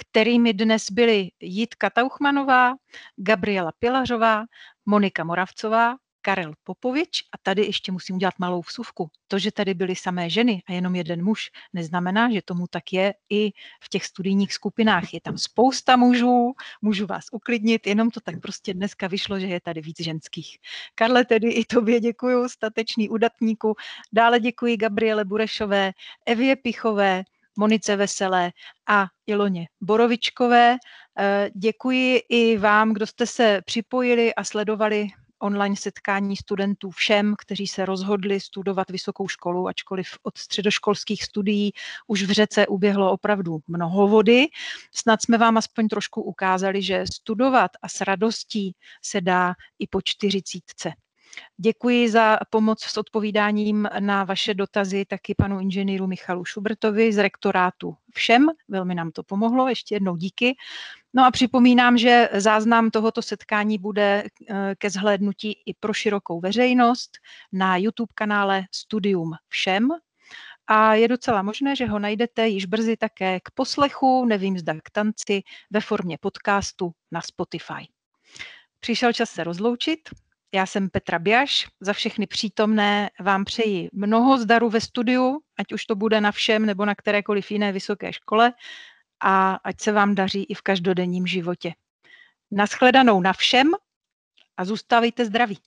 kterými dnes byly Jitka Tauchmanová, Gabriela Pilařová, Monika Moravcová, Karel Popovič a tady ještě musím udělat malou vsuvku. To, že tady byly samé ženy a jenom jeden muž, neznamená, že tomu tak je i v těch studijních skupinách. Je tam spousta mužů, můžu vás uklidnit, jenom to tak prostě dneska vyšlo, že je tady víc ženských. Karle, tedy i tobě děkuji, statečný udatníku. Dále děkuji Gabriele Burešové, Evě Pichové, Monice Veselé a Iloně Borovičkové. Eh, děkuji i vám, kdo jste se připojili a sledovali online setkání studentů všem, kteří se rozhodli studovat vysokou školu, ačkoliv od středoškolských studií už v řece uběhlo opravdu mnoho vody. Snad jsme vám aspoň trošku ukázali, že studovat a s radostí se dá i po čtyřicítce. Děkuji za pomoc s odpovídáním na vaše dotazy taky panu inženýru Michalu Šubertovi z rektorátu všem. Velmi nám to pomohlo, ještě jednou díky. No a připomínám, že záznam tohoto setkání bude eh, ke zhlédnutí i pro širokou veřejnost na YouTube kanále Studium všem a je docela možné, že ho najdete již brzy také k poslechu, nevím zda k tanci, ve formě podcastu na Spotify. Přišel čas se rozloučit. Já jsem Petra Biaš. Za všechny přítomné vám přeji mnoho zdaru ve studiu, ať už to bude na všem nebo na kterékoliv jiné vysoké škole a ať se vám daří i v každodenním životě. Naschledanou na všem a zůstávejte zdraví.